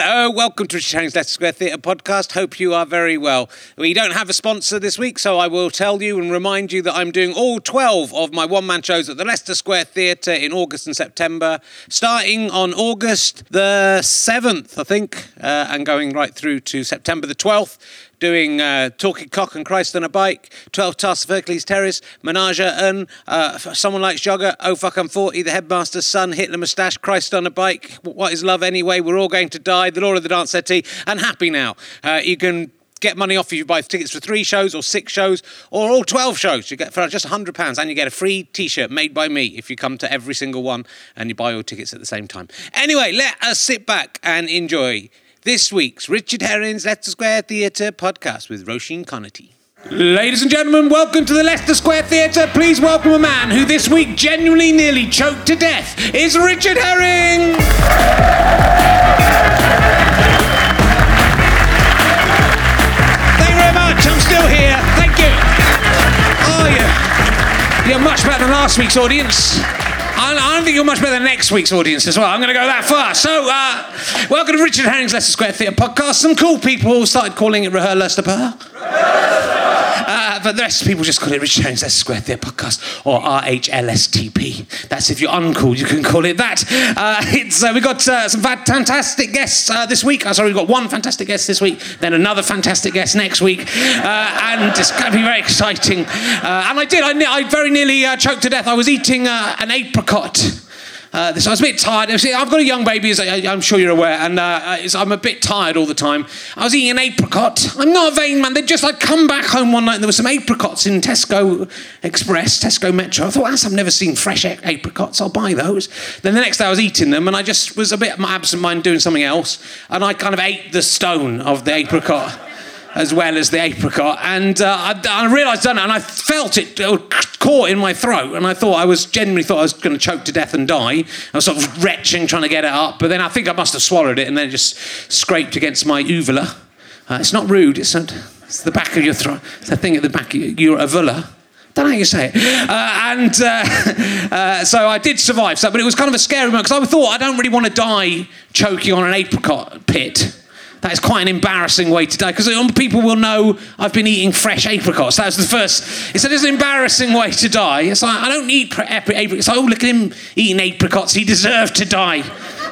Hello, welcome to Richard Herring's Leicester Square Theatre podcast. Hope you are very well. We don't have a sponsor this week, so I will tell you and remind you that I'm doing all 12 of my one man shows at the Leicester Square Theatre in August and September, starting on August the 7th, I think, uh, and going right through to September the 12th doing uh, Talking Cock and Christ on a Bike, 12 Tasks of Hercules Terrace, Menage Un, uh, Someone Likes Yoghurt, Oh Fuck I'm 40, The Headmaster's Son, Hitler Moustache, Christ on a Bike, What is Love Anyway, We're All Going to Die, The Lord of the Dance Settee, and Happy Now. Uh, you can get money off if you buy tickets for three shows or six shows or all 12 shows. You get for just £100 and you get a free t shirt made by me if you come to every single one and you buy your tickets at the same time. Anyway, let us sit back and enjoy this week's Richard Herring's Leicester Square Theatre podcast with Roisin Conaty. Ladies and gentlemen, welcome to the Leicester Square Theatre. Please welcome a man who this week genuinely nearly choked to death. Is Richard Herring. Thank you very much. I'm still here. Thank you. Oh yeah. You're much better than last week's audience. I, don't think you're much better than next week's audience as well. I'm going to go that far. So, uh, welcome to Richard Herring's Leicester Square Theatre podcast. Some cool people started calling it Rehear Leicester uh, but the rest of people just call it Richard Herring's Leicester Square Theatre podcast or RHLSTP. That's if you're uncool, you can call it that. Uh, it's uh, we got uh, some fantastic guests uh, this week. Uh, sorry, we've got one fantastic guest this week, then another fantastic guest next week, and it's going to be very exciting. And I did. I, I very nearly choked to death. I was eating an apricot. Uh, I was a bit tired. See, I've got a young baby, as I, I'm sure you're aware, and uh, I'm a bit tired all the time. I was eating an apricot. I'm not a vain man. They just, I'd come back home one night and there were some apricots in Tesco Express, Tesco Metro. I thought, I've never seen fresh apricots. I'll buy those. Then the next day I was eating them and I just was a bit absent mind doing something else. And I kind of ate the stone of the apricot as well as the apricot. And uh, I, I, realised done and I felt it, it caught in my throat, and I thought I was genuinely thought I was going to choke to death and die. I was sort of retching, trying to get it up, but then I think I must have swallowed it, and then it just scraped against my uvula. Uh, it's not rude. It's, a, it's the back of your throat. It's the thing at the back of your uvula don't know how you say it. Uh, and uh, uh, so I did survive. So, but it was kind of a scary moment because I thought I don't really want to die choking on an apricot pit. That is quite an embarrassing way to die because people will know I've been eating fresh apricots. That was the first. It's an embarrassing way to die. It's like, I don't eat apricots. It's like, oh, look at him eating apricots. He deserved to die.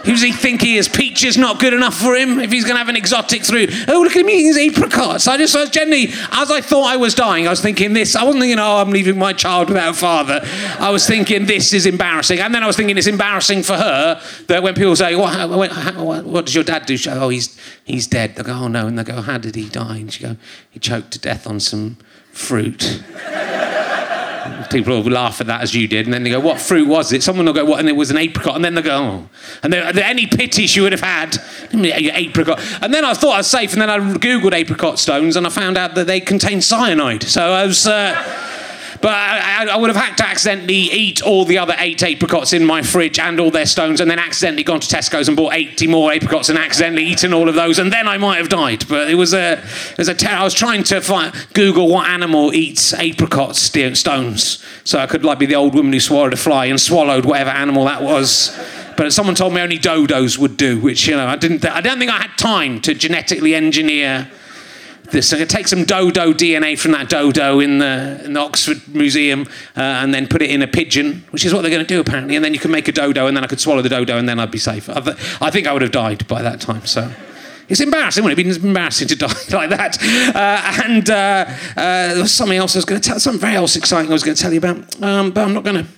Does he think he is? Peach is not good enough for him if he's going to have an exotic through. Oh, look at him eating his apricots. I just was generally, as I thought I was dying, I was thinking this. I wasn't thinking, oh, I'm leaving my child without a father. I was thinking this is embarrassing. And then I was thinking it's embarrassing for her that when people say, what, what, what does your dad do? She goes, oh, he's, he's dead. They go, oh, no. And they go, how did he die? And she go, he choked to death on some fruit. People will laugh at that as you did, and then they go, "What fruit was it?" Someone will go, "What?" And it was an apricot, and then they go, "Oh," and there, any pity she would have had, apricot. And then I thought I was safe, and then I googled apricot stones, and I found out that they contain cyanide. So I was. Uh, but I, I, would have had to accidentally eat all the other eight apricots in my fridge and all their stones, and then accidentally gone to Tesco's and bought 80 more apricots and accidentally eaten all of those, and then I might have died. But it was a, it was a ter- I was trying to find, Google what animal eats apricots stones, so I could like be the old woman who swallowed a fly and swallowed whatever animal that was. But someone told me only dodos would do, which you know I didn't. Th- I don't think I had time to genetically engineer this. So take some dodo DNA from that dodo in the, in the Oxford Museum uh, and then put it in a pigeon, which is what they're going to do apparently. And then you can make a dodo, and then I could swallow the dodo, and then I'd be safe. I, I think I would have died by that time. So. It's embarrassing, wouldn't it? It's embarrassing to die like that. Uh, and uh, uh, there was something else I was going to tell, something very else exciting I was going to tell you about, um, but I'm not going to.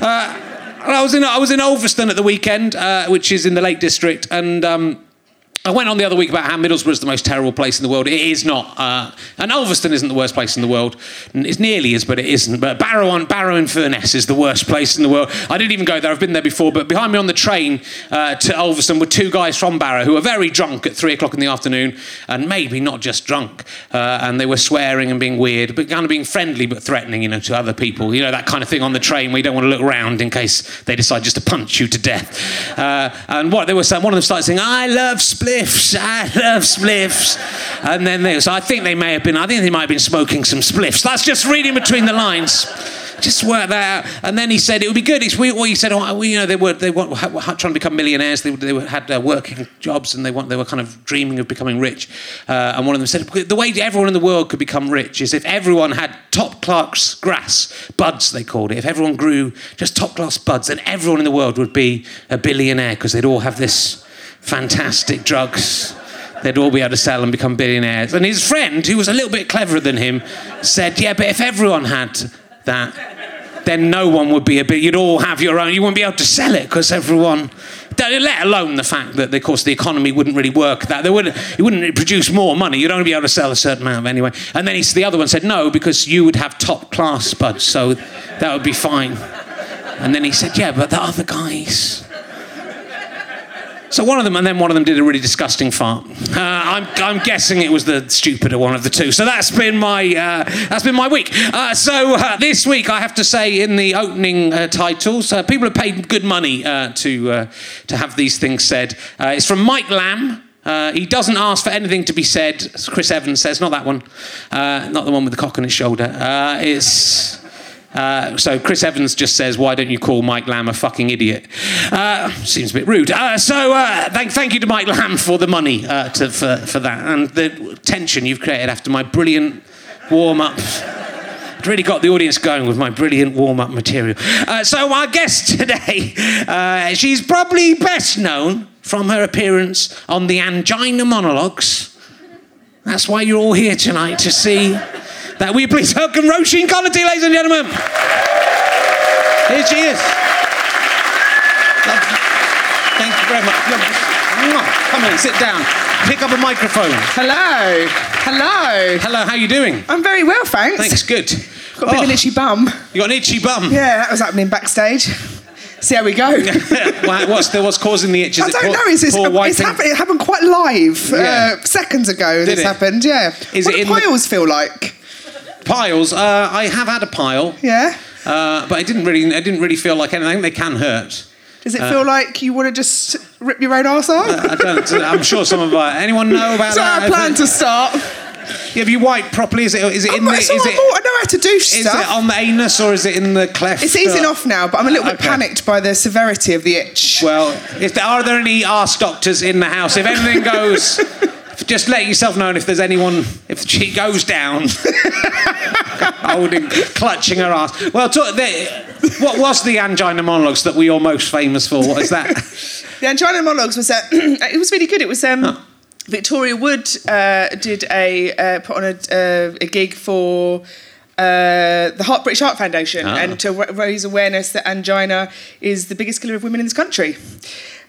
Uh, I was in I was in Ulverston at the weekend, uh, which is in the Lake District, and. Um, I went on the other week about how Middlesbrough is the most terrible place in the world. It is not. Uh, and Ulverston isn't the worst place in the world. It nearly is, but it isn't. But Barrow, on, Barrow in Furness is the worst place in the world. I didn't even go there. I've been there before. But behind me on the train uh, to Ulverston were two guys from Barrow who were very drunk at three o'clock in the afternoon. And maybe not just drunk. Uh, and they were swearing and being weird, but kind of being friendly but threatening, you know, to other people. You know, that kind of thing on the train where you don't want to look around in case they decide just to punch you to death. Uh, and what they were saying, one of them started saying, I love spliffs. I love spliffs. And then they, so I think they may have been, I think they might have been smoking some spliffs. That's just reading between the lines. just work that out. And then he said it would be good. We, well, he said, you know, they were they were trying to become millionaires. They, they had uh, working jobs and they want they were kind of dreaming of becoming rich. Uh, and one of them said the way everyone in the world could become rich is if everyone had top class grass buds, they called it. If everyone grew just top class buds, then everyone in the world would be a billionaire because they'd all have this fantastic drugs they'd all be able to sell and become billionaires. And his friend, who was a little bit cleverer than him, said, Yeah, but if everyone had that, then no one would be a bit, you'd all have your own, you wouldn't be able to sell it because everyone, let alone the fact that, of course, the economy wouldn't really work that. They wouldn't, it wouldn't produce more money. You'd only be able to sell a certain amount anyway. And then he, the other one said, No, because you would have top class buds, so that would be fine. And then he said, Yeah, but the other guys, so one of them, and then one of them did a really disgusting fart. Uh, I'm, I'm, guessing it was the stupider one of the two. So that's been my uh, that's been my week. Uh, so uh, this week, I have to say, in the opening uh, titles, uh, people have paid good money to to have these things said. it's from Mike Lamb. he doesn't ask for anything to be said. Chris Evans says, not that one, not the one with the cock on his shoulder. it's uh, so Chris Evans just says, "Why don't you call Mike Lamb a fucking idiot?" Uh, seems a bit rude. Uh, so uh, thank, thank you to Mike Lamb for the money uh, to, for, for that and the tension you've created after my brilliant warm up. I'd really got the audience going with my brilliant warm up material. So our guest today, she's probably best known from her appearance on the Angina Monologues. That's why you're all here tonight to see that we please welcome Roisin Conaty, ladies and gentlemen. Here she is. Thank you very much. Come in, sit down. Pick up a microphone. Hello. Hello. Hello, how are you doing? I'm very well, thanks. Thanks, good. Got a bit oh, of an itchy bum. You got an itchy bum? Yeah, that was happening backstage. See how we go. what's, the, what's causing the itch? Is I don't know. It's, it's, it's happened, it happened quite live yeah. uh, seconds ago. Did this it? happened. Yeah. Is what it do piles the... feel like? Piles. Uh, I have had a pile. Yeah. Uh, but I didn't really. I didn't really feel like anything. They can hurt. Does it uh, feel like you want to just rip your own arse off? I don't. I'm sure some of our, anyone know about that? so that. I plan to start. Yeah, have you wiped properly? Is it is it in the? Is it, I know how to do stuff. Is it on the anus or is it in the cleft? It's easing off now, but I'm a little bit okay. panicked by the severity of the itch. Well, if there, are there any arse doctors in the house? If anything goes just let yourself know if there's anyone, if she goes down, holding, clutching her ass. Well, talk, the, what was the angina monologues that we are most famous for? What is that? the angina monologues was uh, it was really good. It was um, oh. Victoria Wood uh, did a uh, put on a, uh, a gig for. Uh, the Heart British Heart Foundation, oh. and to raise awareness that angina is the biggest killer of women in this country.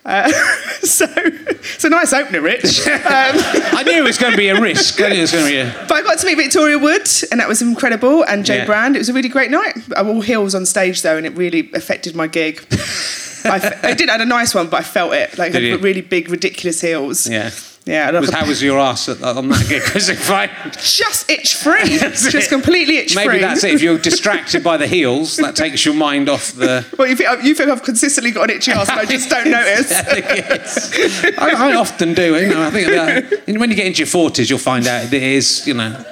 Uh, so it's a nice opener, Rich. Um, I knew it was going to be a risk. I knew it was going to be a... But I got to meet Victoria Wood, and that was incredible. And Jo yeah. Brand. It was a really great night. I'm all heels on stage though, and it really affected my gig. I, I did had a nice one, but I felt it like really big, ridiculous heels. Yeah. Yeah, was, how was your ass at, on that gig? Because if I just itch free, just it. completely itch free. Maybe that's it. If you're distracted by the heels, that takes your mind off the. Well, you think, you think I've consistently got an itchy ass, and I just don't notice. I, I, often do. You know, I think that, when you get into your forties, you'll find out it is. You know.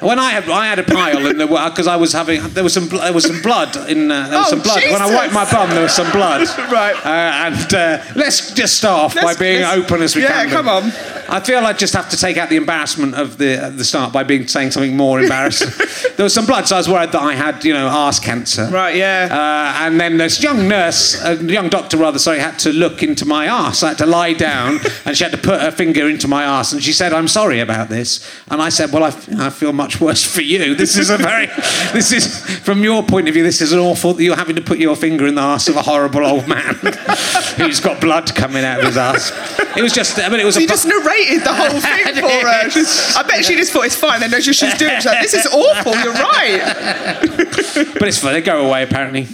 When I had I had a pile in the because I was having there was some there was some blood in uh, there was oh, some blood Jesus. when I wiped my bum there was some blood right uh, and uh, let's just start off let's, by being open as we yeah, can. Yeah, come on. I feel I just have to take out the embarrassment of the the start by being saying something more embarrassing. there was some blood, so I was worried that I had you know arse cancer. Right, yeah. Uh, and then this young nurse, a young doctor rather, sorry, had to look into my arse. I had to lie down and she had to put her finger into my arse and she said, "I'm sorry about this." And I said, "Well, I, I feel much much worse for you. This is a very, this is, from your point of view, this is an awful, you're having to put your finger in the ass of a horrible old man who's got blood coming out of his ass. It was just, I mean, it was so a. Just narrated the whole thing for us. I bet she just thought it's fine. They know she's doing it. Like, this is awful, you're right. but it's fine, they go away apparently.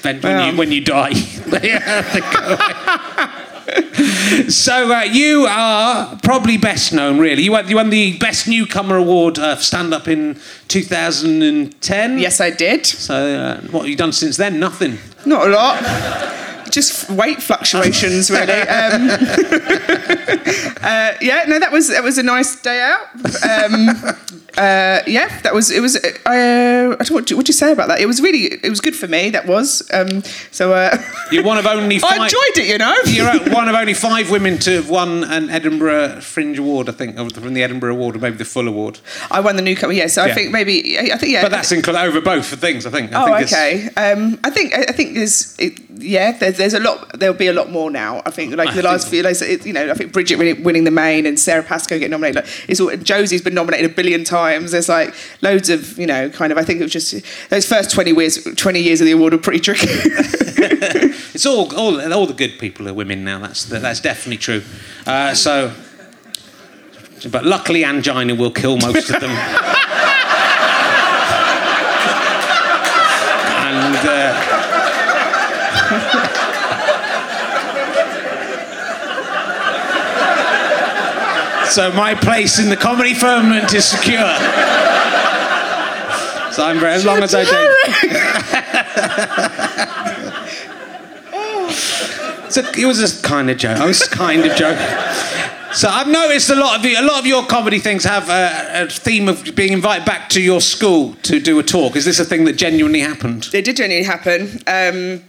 When, when, you, when you die, they go away. So uh, you are probably best known, really. You won, you won the Best Newcomer Award uh, for stand up in 2010. Yes, I did. So uh, what have you done since then? Nothing. Not a lot. Just weight fluctuations, really. Um, uh, yeah, no, that was that was a nice day out. Um, uh, yeah, that was it. Was uh, I don't what what you say about that? It was really it was good for me. That was um, so. Uh, You're one of only five. I enjoyed it. You know, You're one of only five women to have won an Edinburgh Fringe Award, I think, from the Edinburgh Award or maybe the Full Award. I won the newcomer. Yeah, so I think maybe I think yeah. But that's incl- over both for things, I think. I Oh, think okay. Um, I think I think there's it, yeah. There's, there's a lot. There'll be a lot more now. I think like I the last few, like, it, you know, I think Bridget winning, winning the main and Sara Pascoe getting nominated. Like, it's all, Josie's been nominated a billion times. There's like loads of you know, kind of. I think it was just those first twenty years. Twenty years of the award are pretty tricky. It's all, all, all the good people are women now. That's that's definitely true. Uh, so, but luckily, angina will kill most of them. and uh, so my place in the comedy firmament is secure. So I'm very, as long as I don't. So it was a kind of joke. I was kind of joke. So I've noticed a lot of you, a lot of your comedy things have a, a theme of being invited back to your school to do a talk. Is this a thing that genuinely happened? it did genuinely happen. Um,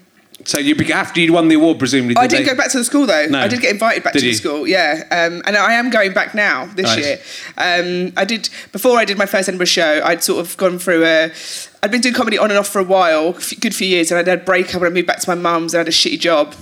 So you be- after you'd won the award, presumably. I did didn't they- go back to the school though. No. I did get invited back Did to you? the school. Yeah, um, and I am going back now this Nice. year. Um, I did before I did my first Edinburgh show. I'd sort of gone through a. I'd been doing comedy on and off for a while, good few years, and I'd had a breakup and I moved back to my mum's and I had a shitty job.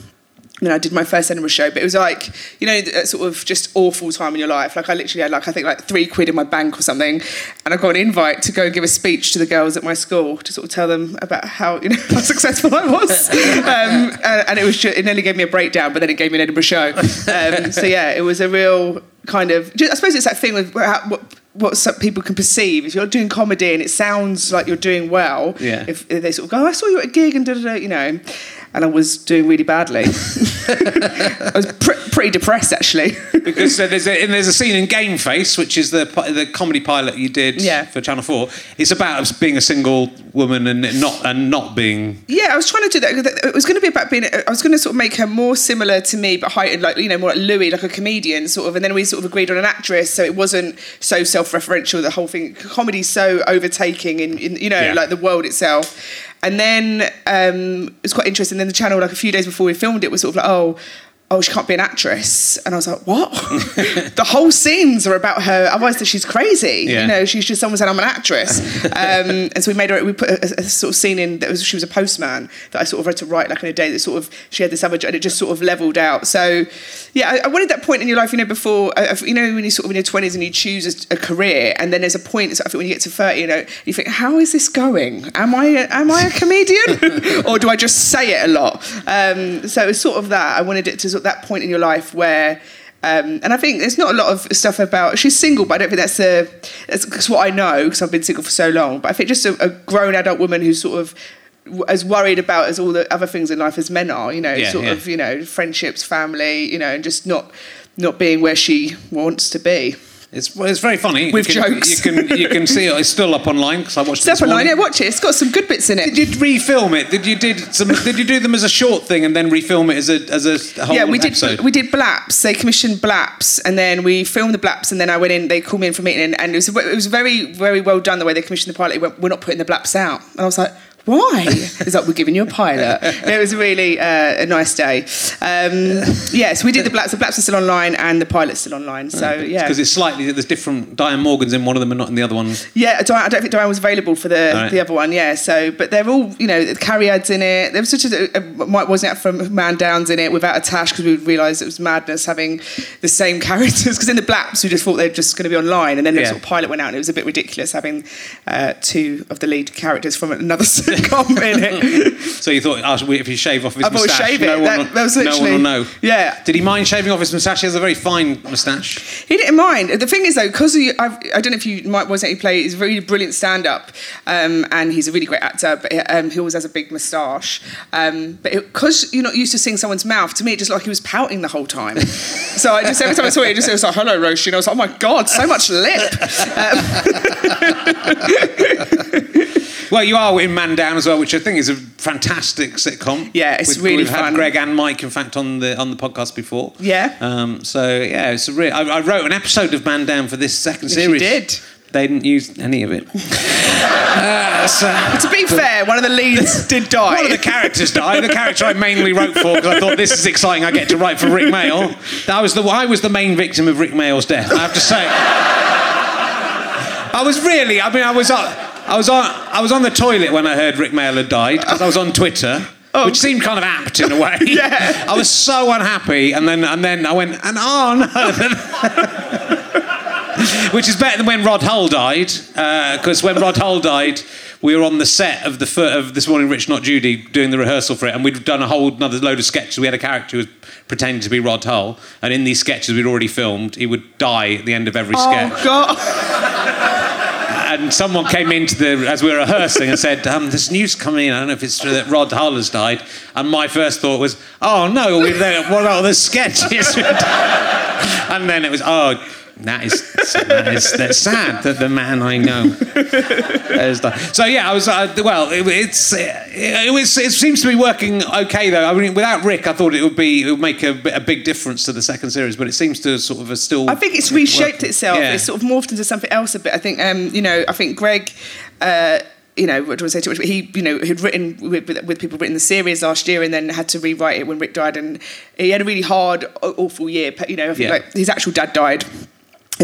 And then I did my first Edinburgh show, but it was like, you know, sort of just awful time in your life. Like I literally had like I think like three quid in my bank or something, and I got an invite to go and give a speech to the girls at my school to sort of tell them about how you know how successful I was. Um, and, and it was just, it nearly gave me a breakdown, but then it gave me an Edinburgh show. Um, so yeah, it was a real kind of. I suppose it's that thing with what what some people can perceive if you're doing comedy and it sounds like you're doing well. Yeah. If, if they sort of go, oh, I saw you at a gig and da da da, you know. And I was doing really badly. I was pr- pretty depressed actually. because uh, there's a and there's a scene in Game Face, which is the the comedy pilot you did Yeah. for Channel Four. It's about us being a single woman and not and not being. Yeah, I was trying to do that. It was going to be about being. I was going to sort of make her more similar to me, but heightened, like you know, more like Louis, like a comedian, sort of. And then we sort of agreed on an actress, so it wasn't so self-referential. The whole thing, comedy's so overtaking in, in you know, Yeah. like the world itself. And then um, it was quite interesting. Then the channel, like a few days before we filmed it, was sort of like, oh. Oh, she can't be an actress, and I was like, "What?" the whole scenes are about her. Otherwise, she's crazy. Yeah. You know, she's just someone said I'm an actress, um, and so we made her. We put a, a sort of scene in that was she was a postman that I sort of had to write like in a day that sort of she had this other job and it just sort of leveled out. So yeah, I, I wanted that point in your life, you know, before uh, you know when you sort of in your twenties and you choose a, a career, and then there's a point. So I think when you get to thirty, you know, you think, how is this going? Am I a, am I a comedian, or do I just say it a lot? Um, so it's sort of that. I wanted it to of that point in your life where. Um, and I think there's not a lot of stuff about she's single, but I don't think that's the that's, that's what I know because I've been single for so long. But I think just a, a grown adult woman who's sort of as worried about as all the other things in life as men are. You know, Yeah, sort yeah. of you know friendships, family. You know, and just not not being where she wants to be. It's well, it's very funny. With you can, jokes. You can you can see it. It's still up online because I watched it. Step this online, yeah, watch it. It's got some good bits in it. Did you refilm it? Did you did some? Did you do them as a short thing and then refilm it as a as a whole yeah, we did. We did Blaps. They commissioned Blaps, and then we filmed the Blaps, and then I went in. They called me in for a meeting, and, and it was it was very very well done the way they commissioned the pilot. It went, We're not putting the Blaps out, and I was like. Why? It's like we're giving you a pilot. it was really uh, a nice day. Um, yeah, so we did the Blaps. The Blaps are still online, and the pilot's still online. So yeah, because it's slightly there's different. Diane Morgan's in one of them and not in the other one. Yeah, Diane, I don't think Diane was available for the, Right. the other one. Yeah, so but they're all you know. Carrie Ad's in it. There was such a, a Mike Wozniak from Man Down's in it without a tash because we realised it was madness having the same characters. Because in the Blaps we just thought they were just going to be online, and then the Yeah. sort of pilot went out, and it was a bit ridiculous having uh, two of the lead characters from another in it. So you thought oh, if you shave off his I thought moustache, shave it. no one, That- will, that was no one will know. Yeah. Did he mind shaving off his moustache? He has a very fine moustache. He didn't mind. The thing is, though, because I don't know if you might wasn't he play. He's a really brilliant stand-up, um, and he's a really great actor. But um, he always has a big moustache. Um, but because you're not used to seeing someone's mouth, to me, it just looked like he was pouting the whole time. so I just every time I saw it, it just it was like, "Hello, Roisin." I was like, "Oh my god, so much lip." Well, you are in Man Down as well, which I think is a fantastic sitcom. Yeah, it's We've- really We've fun. had Greg and Mike, in fact, on the on the podcast before. Yeah. Um, so yeah, it's a real. I, I wrote an episode of Man Down for this second Yes, you series. did. they didn't use any of it. Uh, so, To be fair, one of the leads did die. one of the characters died. The character I mainly wrote for because I thought this is exciting. I get to write for Rik Mayall. That was the I was the main victim of Rik Mayall's death. I have to say. I was really. I mean, I was. Uh, I was on. I was on the toilet when I heard Rik Mayall had died because I was on Twitter. Oh. Which seemed kind of apt in a way. Yeah. I was so unhappy, and then and then I went, and oh no. Which is better than when Rod Hull died, uh, because when Rod Hull died, we were on the set of the fir- of this morning, Rich Not Judy, doing the rehearsal for it, and we'd done a whole another load of sketches. We had a character who was pretending to be Rod Hull, and in these sketches we'd already filmed, he would die at the end of every oh, sketch Oh God! and someone came into the as we were rehearsing and said, um, "There's news coming in. I don't know if it's true that Rod has died." And my first thought was, "Oh no, what about the sketches?" and then it was, "Oh." That is, that is that's sad that the man I know has died. So yeah, I was uh, well. It, it's it, was it seems to be working okay though. I mean, without Rik, I thought it would be it would make a, a big difference to the second series, but it seems to sort of a still. I think it's reshaped working. itself. Yeah. It's sort of morphed into something else a bit. I think, um, you know, I think Greg. Uh, you know, what do I say too much? But he, you know, had written with, with, with people written the series last year, and then had to rewrite it when Rik died, and he had a really hard, awful year. You know, I think Yeah. like his actual dad died,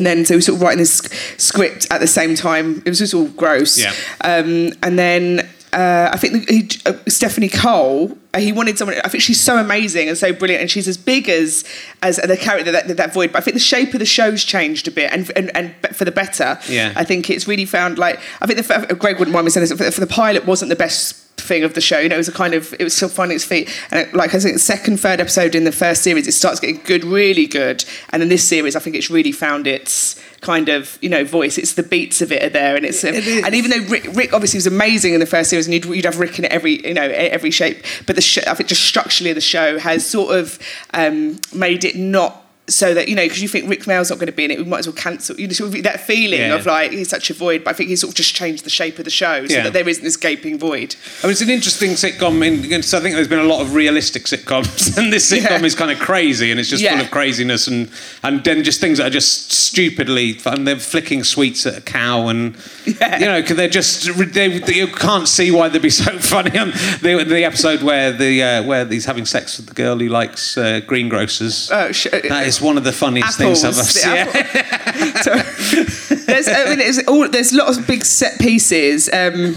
and then so we was sort of writing this script at the same time. It was just all gross. Yeah. Um, and then uh, I think he, uh, Stephanie Cole. uh, He wanted someone. I think she's so amazing and so brilliant, and she's as big as as the character that, that, that void. But I think the shape of the show's changed a bit, and and, and for the better. Yeah. I think it's really found like I think the Greg wouldn't mind me saying this. For the pilot, wasn't the best thing of the show. You know, it was a kind of it was still finding its feet. And it, like I think the second, third episode in the first series, it starts getting good, really good. And in this series, I think it's really found its kind of you know voice. It's the beats of it are there, and it's um, It and even though Rik, Rik obviously was amazing in the first series, and you'd, you'd have Rik in every you know every shape, but the sh- I think just structurally the show has sort of um, made it not. So that you know, because you think Rik Mayall's not going to be in it, we might as well cancel. You know, sort of that feeling Yeah. of like he's such a void. But I think he's sort of just changed the shape of the show so Yeah. that there isn't this gaping void. I mean, it's an interesting sitcom. In, so I think there's been a lot of realistic sitcoms, and this sitcom Yeah. is kind of crazy, and it's just full of craziness, and and then just things that are just stupidly. And they're flicking sweets at a cow, and you know, 'cause they're just they, you can't see why they'd be so funny. On the, the episode where the uh, where he's having sex with the girl who likes uh, greengrocers. Oh, sh- that is one of the funniest apples. things I've ever seen. so, there's, I mean, it's all, there's lots of big set pieces. Um,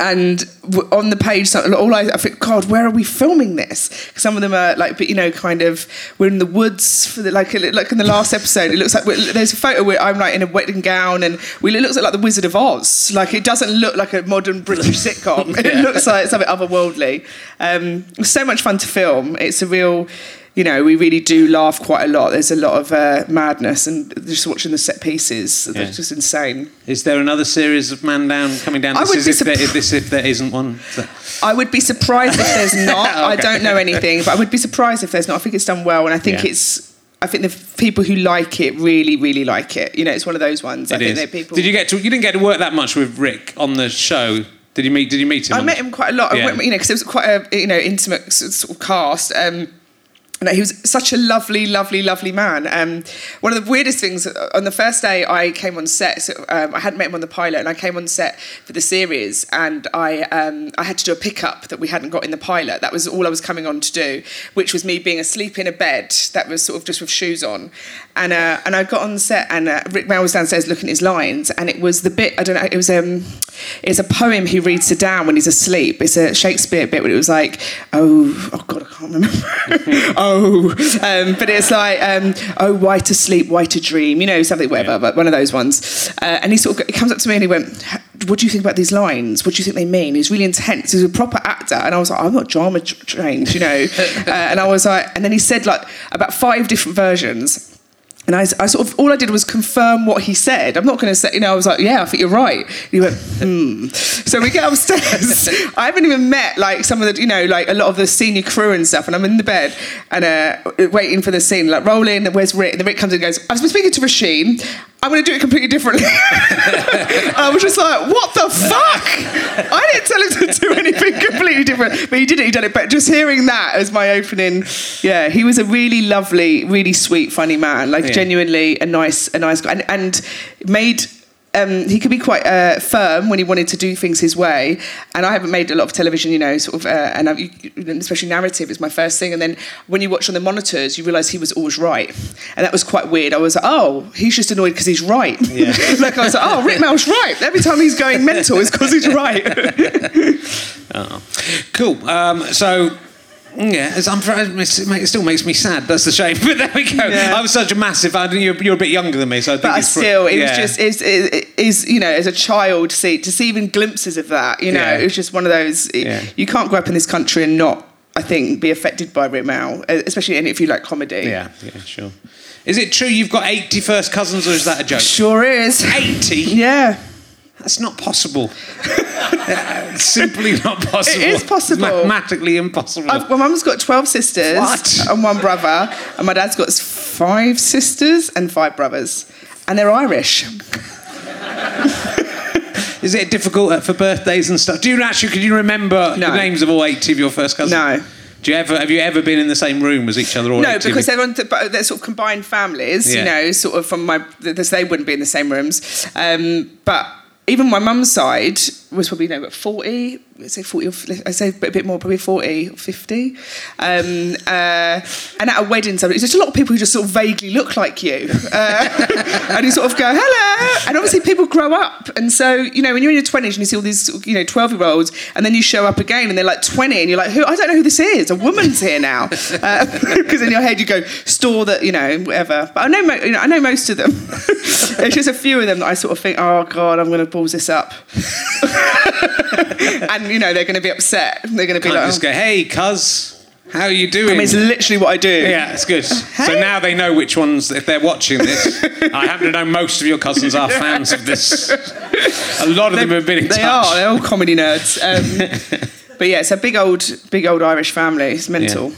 and on the page, all I, I think, God, where are we filming this? Some of them are like, but you know, kind of, we're in the woods for the like, like in the last episode. It looks like there's a photo where I'm like in a wedding gown, and we, it looks like the Wizard of Oz. Like it doesn't look like a modern British sitcom. It looks like something otherworldly. Um, it's so much fun to film. It's a real you know, we really do laugh quite a lot. There's a lot of uh, madness, and just watching the set pieces, Yeah. they're just insane. Is there another series of Man Down coming down? I This would is be if, there, if this if there isn't one. So- I would be surprised if there's not. I don't know anything, but I would be surprised if there's not. I think it's done well, and I think Yeah. it's. I think the people who like it really, really like it. You know, it's one of those ones. I It think is. they're people. Did you get to? You didn't get to work that much with Rik on the show. Did you meet? Did you meet him? I met him quite a lot. I Yeah. went- you know, because it was quite a you know intimate sort of cast. Um, he was such a lovely, lovely, lovely man. Um, one of the weirdest things uh, on the first day I came on set, so, um, I hadn't met him on the pilot, and I came on set for the series, and I um, I had to do a pickup that we hadn't got in the pilot. That was all I was coming on to do, which was me being asleep in a bed that was sort of just with shoes on, and uh, and I got on set, and uh, Rik Mayall was downstairs looking at his lines, and it was the bit I don't know, it was um, it's a poem he reads to Dan when he's asleep. It's a Shakespeare bit where it was like, oh, oh God, I can't remember. oh, um, but it's like, um, oh, why to sleep, why to dream, you know, something, whatever, Yeah. but one of those ones. Uh, and he sort of he comes up to me and he went, what do you think about these lines? What do you think they mean? He's really intense. He's a proper actor. And I was like, I'm not drama trained, you know. uh, and I was like, and then he said like about five different versions. And I, I sort of, all I did was confirm what he said. I'm not going to say, you know, I was like, yeah, I think you're right. And he went, hmm. So we get upstairs. I haven't even met like some of the, you know, like a lot of the senior crew and stuff. And I'm in the bed and uh, waiting for the scene, like rolling. where's Rik? And then Rik comes in and goes, I've been speaking to Roisin. I'm going to do it completely differently. I was just like, what the fuck? I didn't tell him to do anything completely different, but he did it. He did it. But just hearing that as my opening, yeah, he was a really lovely, really sweet, funny man. Like Yeah. genuinely a nice, a nice guy, and, and made um, he could be quite uh, firm when he wanted to do things his way. And I haven't made a lot of television, you know, sort of, uh, and I, especially narrative is my first thing. And then when you watch on the monitors, you realise he was always right, and that was quite weird. I was like, oh, he's just annoyed because he's right. Yeah. like I was like, oh, Rik Mayall's right. Every time he's going mental, it's because he's right. oh. Cool. Um, so yeah, it's, I'm, it still makes me sad. That's the shame. But there we go. Yeah. I was such a massive. I you're, you're a bit younger than me, so I think. But still, it yeah. was just is is you know as a child see to see even glimpses of that. You know, yeah. it was just one of those. You can't grow up in this country and not. I think be affected by Rik Mayall, especially if you like comedy. Yeah, yeah, sure. Is it true you've got 80 first cousins, or is that a joke? Sure is. 80? yeah. That's not possible. simply not possible. It is possible. It's mathematically impossible. I've, my mum's got 12 sisters what? and one brother, and my dad's got five sisters and five brothers, and they're Irish. is it difficult for birthdays and stuff? Do you actually, can you remember no. the names of all 80 of your first cousins? No. Do you ever have you ever been in the same room as each other? All no, because they're, on the, they're sort of combined families. Yeah. You know, sort of from my they wouldn't be in the same rooms. Um, but even my mum's side was probably you know, 40 let's say 40 or I say a bit more, probably 40 or 50. Um, uh, and at a wedding, so there's just a lot of people who just sort of vaguely look like you. Uh, and you sort of go, hello. And obviously people grow up. And so, you know, when you're in your 20s and you see all these, you know, 12 year olds, and then you show up again and they're like 20, and you're like, who? I don't know who this is. A woman's here now. Because uh, in your head you go, store that, you know, whatever. But I know, you know, I know most of them. There's just a few of them that I sort of think, oh God, I'm going to balls this up. and you know they're going to be upset. They're going to be Can't like, just go, "Hey, cuz." How are you doing? I mean, it's literally what I do. Yeah, it's good. Hey. So now they know which ones, if they're watching this. I happen to know most of your cousins are fans of this. A lot of they, them have been in they touch. are. They're all comedy nerds. Um, but yeah, it's a big old, big old Irish family. It's mental. Yeah.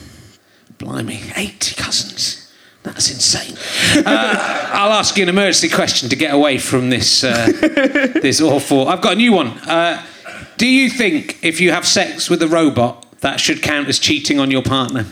Blimey, eighty cousins. That's insane. Uh, I'll ask you an emergency question to get away from this uh, this awful. I've got a new one. Uh, do you think if you have sex with a robot, that should count as cheating on your partner?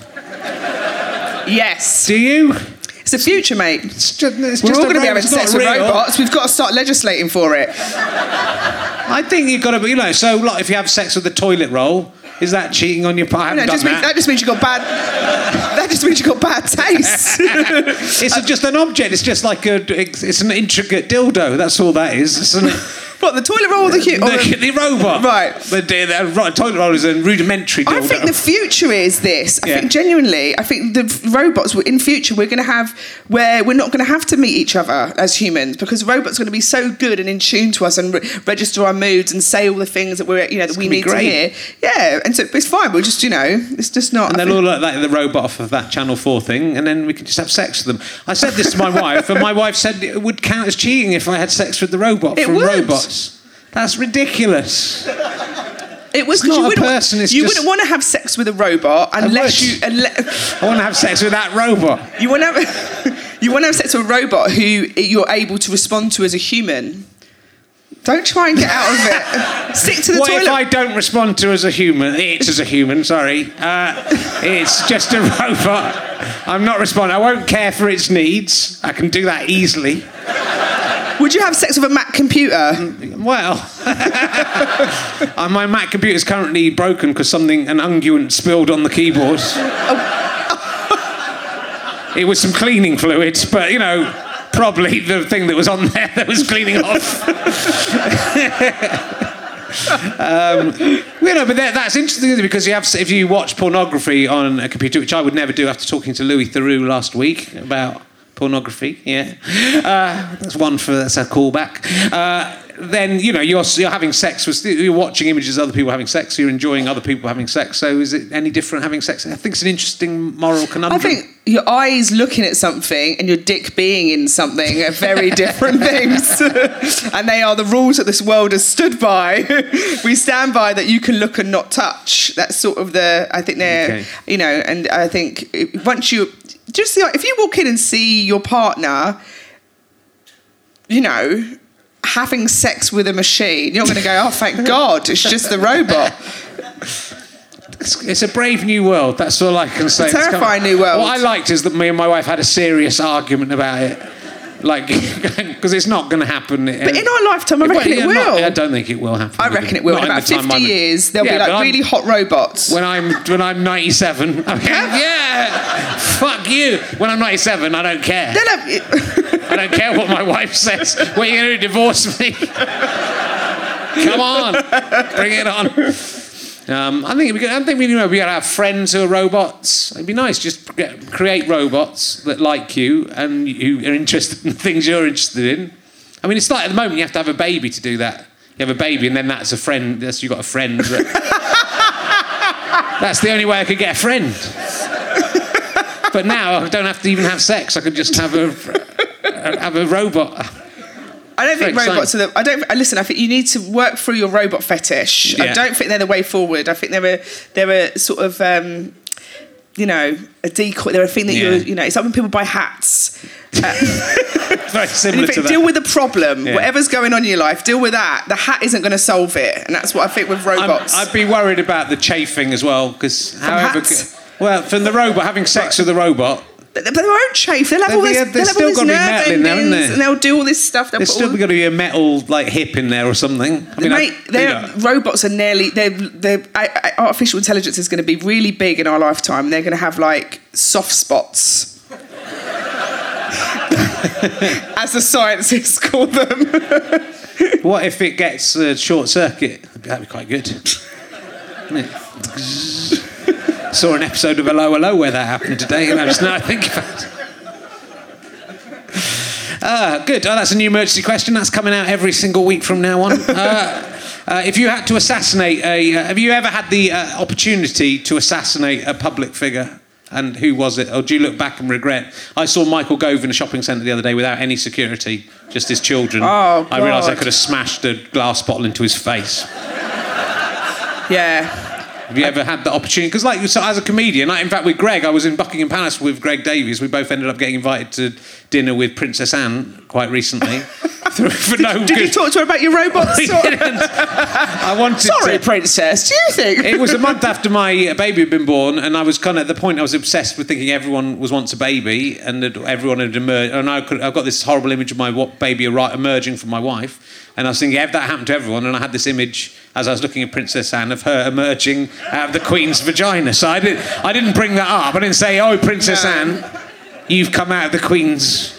Yes. Do you? It's the future, mate. It's just, it's We're all going to be having sex with robots. We've got to start legislating for it. I think you've got to be, you know, so like if you have sex with a toilet roll, is that cheating on your partner? No, just that. that. just means you got bad. that just means you got bad taste. it's just an object. It's just like a. It's an intricate dildo. That's all that is, isn't it? What the toilet roll or the, the, the, the robot? Right. The, the, toilet roll is a rudimentary. Dildo. I think the future is this. I yeah. think genuinely, I think the robots in future we're going to have where we're not going to have to meet each other as humans because robots are going to be so good and in tune to us and re- register our moods and say all the things that we're you know that we need to hear. Yeah, and so it's fine. We'll just you know it's just not. And they'll all like the robot off of that Channel Four thing, and then we can just have sex with them. I said this to my wife, and my wife said it would count as cheating if I had sex with the robot it from would. robots. That's ridiculous. It was not you, wouldn't, person, you wouldn't want to have sex with a robot unless you. Unless, I want to have sex with that robot. You want to have, you want to have sex with a robot who you're able to respond to as a human. Don't try and get out of it. Stick to the what toilet. if I don't respond to as a human? It's as a human. Sorry, uh, it's just a robot. I'm not responding. I won't care for its needs. I can do that easily. Would you have sex with a Mac computer? Well, uh, my Mac computer is currently broken because something, an unguent spilled on the keyboard. It was some cleaning fluids, but you know, probably the thing that was on there that was cleaning off. um, you know, but that, that's interesting because you have, if you watch pornography on a computer, which I would never do after talking to Louis Theroux last week about pornography. Yeah, uh, that's one for that's a callback. Uh, then you know you're you're having sex with you're watching images of other people having sex. You're enjoying other people having sex. So is it any different having sex? I think it's an interesting moral conundrum. I think your eyes looking at something and your dick being in something are very different things, and they are the rules that this world has stood by. we stand by that you can look and not touch. That's sort of the I think they're okay. you know, and I think once you just like if you walk in and see your partner, you know, having sex with a machine, you're going to go, oh, thank God, it's just the robot. It's, it's, a brave new world. That's all I can say. A terrifying new world. What I liked is that me and my wife had a serious argument about it. Like, because it's not going to happen. But in our lifetime, I reckon it will. I don't think it will happen. I reckon it will. Not In about 50 I'm- years, there'll Yeah, be like I'm- really hot robots. When I'm when I'm 97, okay, yeah, fuck you. When I'm 97, I don't care. They'll have- I don't care what my wife says. What are you going to do? Divorce me? Come on, bring it on. Um, I think we could, I think we you know we gotta have friends who are robots. It'd be nice just get, create robots that like you and who are interested in things you're interested in. I mean, it's like at the moment you have to have a baby to do that. You have a baby and then that's a friend. That's you've got a friend. That, that's the only way I could get a friend. But now I don't have to even have sex. I could just have a have a robot. I don't think Very robots are the. I don't. I Listen, I think you need to work through your robot fetish. I don't think they're the way forward. I think they're a they're a sort of um, you know a decoy. They're a thing that Yeah. you you know. It's like when people buy hats. Very And similar you to that. deal with the problem. Yeah. Whatever's going on in your life, deal with that. The hat isn't going to solve it, and that's what I think with robots. I'd be worried about the chafing as well, because however, hats? well, from the robot having sex with the robot, but, but they won't chafe. They'll have all this. a- they'll have all still this gotta be nerve metal in there, endings, there? and they'll do all this stuff. They'll there's put still all- got to be a metal like hip in there or something. I mean, I- Mate, you their know, robots are nearly. They're, they're, I, I, artificial intelligence is going to be really big in our lifetime. They're going to have like soft spots, as the scientists call them. what if it gets a short circuit? That'd be quite good. Wouldn't it? Saw an episode of Hello Hello where that happened today, and I just now I think about it. Ah, good. Oh, that's a new emergency question. That's coming out every single week from now on. Uh, uh, if you had to assassinate a, uh, have you ever had the uh, opportunity to assassinate a public figure? And who was it? Or do you look back and regret? I saw Michael Gove in a shopping centre the other day without any security, just his children. Oh, I realised I could have smashed a glass bottle into his face. yeah. Have you ever had the opportunity? Because, like, so as a comedian, like, in fact, with Greg, I was in Buckingham Palace with Greg Davies. We both ended up getting invited to dinner with Princess Anne quite recently. For no Did you talk to her about your robots? Didn't. I wanted Sorry, to. princess. Do you think? It was a month after my uh, baby had been born, and I was kind of at the point I was obsessed with thinking everyone was once a baby, and that everyone had emerged. And I could, I've got this horrible image of my baby emerging from my wife, and I was thinking, if that happened to everyone, and I had this image as I was looking at Princess Anne of her emerging out of the Queen's vagina. So I didn't, I didn't bring that up. I didn't say, "Oh, Princess No. Anne, you've come out of the Queen's."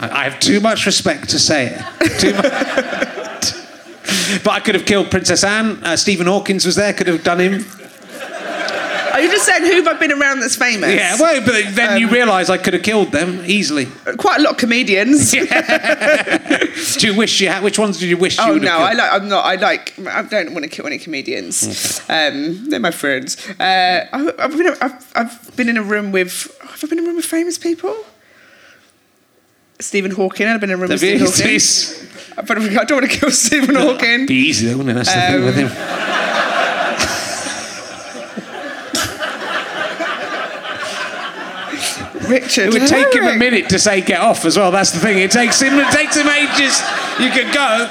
I have too much respect to say it. Too much. But I could have killed Princess Anne. Uh, Stephen Hawkins was there. Could have done him. Are you just saying who have I been around that's famous? Yeah. Well, but then you realise I could have killed them easily. Quite a lot of comedians. Yeah. Do you wish you had? Which ones did you wish you Oh would no, have I like. I'm not. I like. I don't want to kill any comedians. Um, they're my friends. Uh, I, I've been. I've, I've been in a room with. Have I been in a room with famous people? Stephen Hawking. I've been in a room with Stephen Hawking. But I don't want to kill Stephen Hawking. Be easy though, wouldn't it? That's the thing Um, with him. Richard. It would take him a minute to say get off as well. That's the thing. It takes him. It takes him ages. You could go.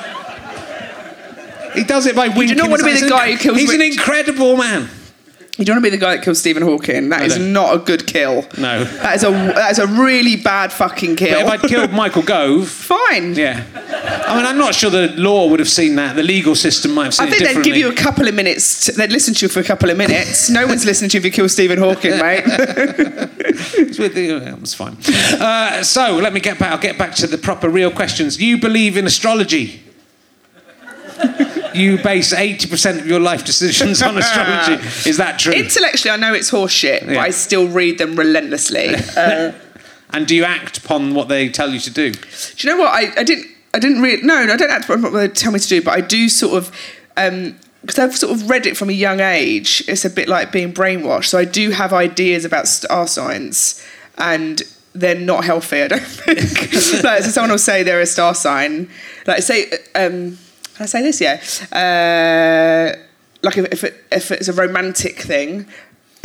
He does it by winking. not want to be the guy who kills He's an incredible man. You don't want to be the guy that kills Stephen Hawking. That is don't. not a good kill. No. That is a that is a really bad fucking kill. But if I'd killed Michael Gove, Fine. yeah. I mean, I'm not sure the law would have seen that. The legal system might have seen I think they'd give you a couple of minutes. To, they'd listen to you for a couple of minutes. No one's listening to you if you kill Stephen Hawking, mate. It's with the, yeah, it's fine. Uh, so let me get back. I'll get back to the proper, real questions. You believe in astrology? you base eighty percent of your life decisions on astrology. Is that true? Intellectually, I know it's horseshit, but I still read them relentlessly. Uh, and do you act upon what they tell you to do? do you know what? I, I didn't. I didn't read. No, I don't act upon what they tell me to do, but I do sort of. because I've sort of read it from a young age, it's a bit like being brainwashed. So I do have ideas about star signs, and they're not healthy. I don't think. like, so someone will say they're a star sign. Like say, um, can I say this? Yeah. Uh, like if if, it, if it's a romantic thing.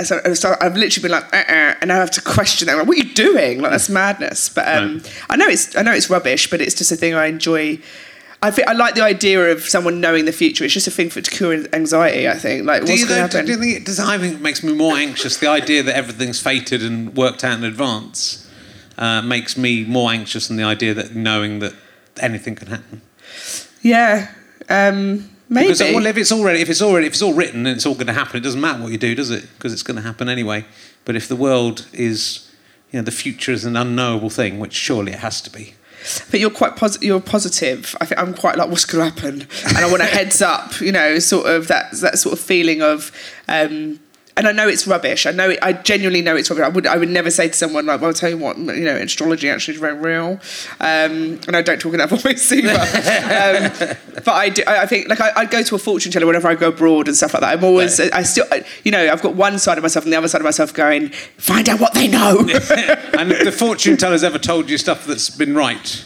So, so I've literally been like, uh-uh, and I have to question them. Like, what are you doing? Like that's madness. But um, I know it's I know it's rubbish, but it's just a thing I enjoy. I think I like the idea of someone knowing the future. It's just a thing for to cure anxiety. I think like Do what's you, going to though, happen. do you think it does? I think it makes me more anxious. The idea that everything's fated and worked out in advance. uh, makes me more anxious than the idea that knowing that anything can happen. Yeah. Um, maybe. Because well, if it's already if it's already if it's all written and it's all going to happen, it doesn't matter what you do, does it? Because it's going to happen anyway. But if the world is, you know, the future is an unknowable thing, which surely it has to be. but you're quite positive. You're positive. I think I'm quite like, what's going to happen? And I want a heads up. You know, sort of that that sort of feeling of. Um, and I know it's rubbish. I know it, I genuinely know it's rubbish. I would I would never say to someone like, "Well, I'll tell you what, you know, astrology actually is very real." Um, and I don't talk in that voice either. um, but I do. I I think like I, I go to a fortune teller whenever I go abroad and stuff like that. I'm always I still I- you know I've got one side of myself and the other side of myself going, find out what they know. and if the fortune teller's ever told you stuff that's been right.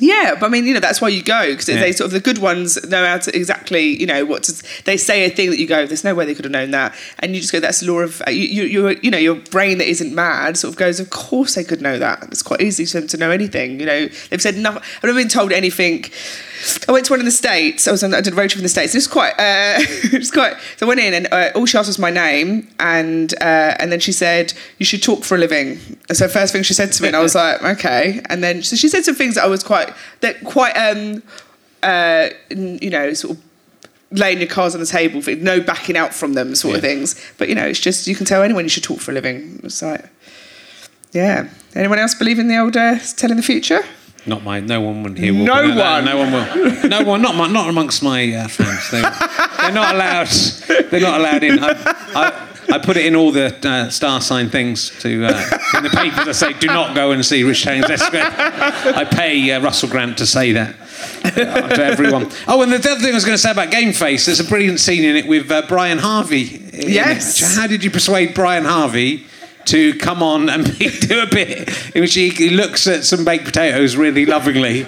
Yeah, but I mean, you know, that's why you go because Yeah. they sort of the good ones know how to exactly, you know, what to. They say a thing that you go, "There's no way they could have known that," and you just go, "That's the law of you." You, you, you know, your brain that isn't mad sort of goes, "Of course they could know that." It's quite easy for them to know anything. You know, they've said nothing. I've never been told anything. I went to one in the states. I was on. I did a road trip in the states. It was quite. Uh, it was quite. So I went in, and uh, all she asked was my name, and uh, and then she said, "You should talk for a living." And so first thing she said to me, and I was like, "Okay." And then so she said some things that I was quite that quite um uh you know sort of laying your cards on the table, for no backing out from them, sort of things. But you know, it's just you can tell anyone you should talk for a living. It's like, yeah. Anyone else believe in the old uh, telling the future? Not my. No one would hear. No one. No one will. No one. Not my, Not amongst my uh, fans. They, they're not allowed. They're not allowed in. I, I, I put it in all the uh, star sign things to uh, in the papers. I say, do not go and see Rich Haynes Esquire. I pay uh, Russell Grant to say that uh, to everyone. Oh, and the other thing I was going to say about Game Face, there's a brilliant scene in it with uh, Brian Harvey. in it. Yes. How did you persuade Brian Harvey? To come on and do a bit in which he, he looks at some baked potatoes really lovingly,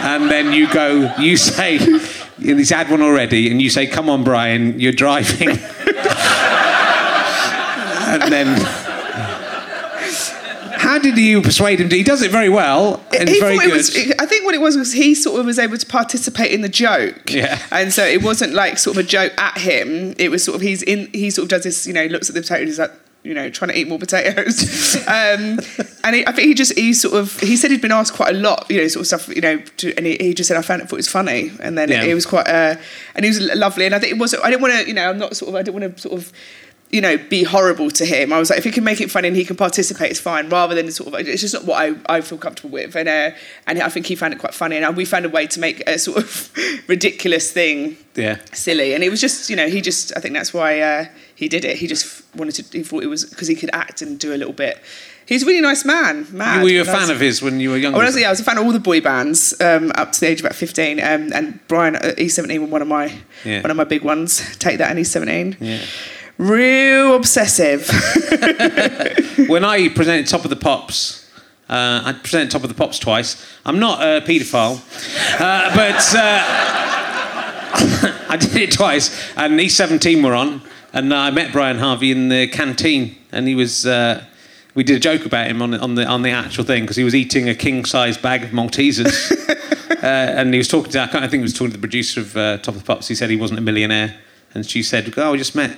and then you go, you say, he's had one already, and you say, "Come on, Brian, you're driving," and then. How did you persuade him to? He does it very well and he very good. it was. I think what it was was he sort of was able to participate in the joke. Yeah. And so it wasn't like sort of a joke at him. It was sort of he's in. He sort of does this. You know, looks at the potatoes. He's like. You know, trying to eat more potatoes, um, and he, I think he just he sort of he said he'd been asked quite a lot, you know, sort of stuff, you know, to, and he, he just said I found it thought it was funny, and then Yeah. it, was quite, uh, and he was lovely, and I think it was I didn't want to, you know, I'm not sort of I didn't want to sort of you know, be horrible to him. I was like, if he can make it funny and he can participate, it's fine. Rather than sort of, it's just not what I, I feel comfortable with. And uh, and I think he found it quite funny. And we found a way to make a sort of ridiculous thing yeah. silly. And it was just, you know, he just, I think that's why uh, he did it. He just wanted to, he thought it was because he could act and do a little bit. He's a really nice man. Mad. Were you a fan was- of his when you were younger? Honestly, yeah, I was a fan of all the boy bands um, up to the age of about fifteen. Um, and Brian E17 were one of my Yeah. one of my big ones. Take that, and E17. Yeah. Real obsessive. when I presented Top of the Pops, uh, I presented Top of the Pops twice. I'm not a paedophile, uh, but uh, I did it twice. And E17 were on, and I met Brian Harvey in the canteen, and he was. Uh, we did a joke about him on the on the on the actual thing because he was eating a king size bag of Maltesers, uh, and he was talking to. I I think he was talking to the producer of uh, Top of the Pops. He said he wasn't a millionaire, and she said, "Oh, I just met."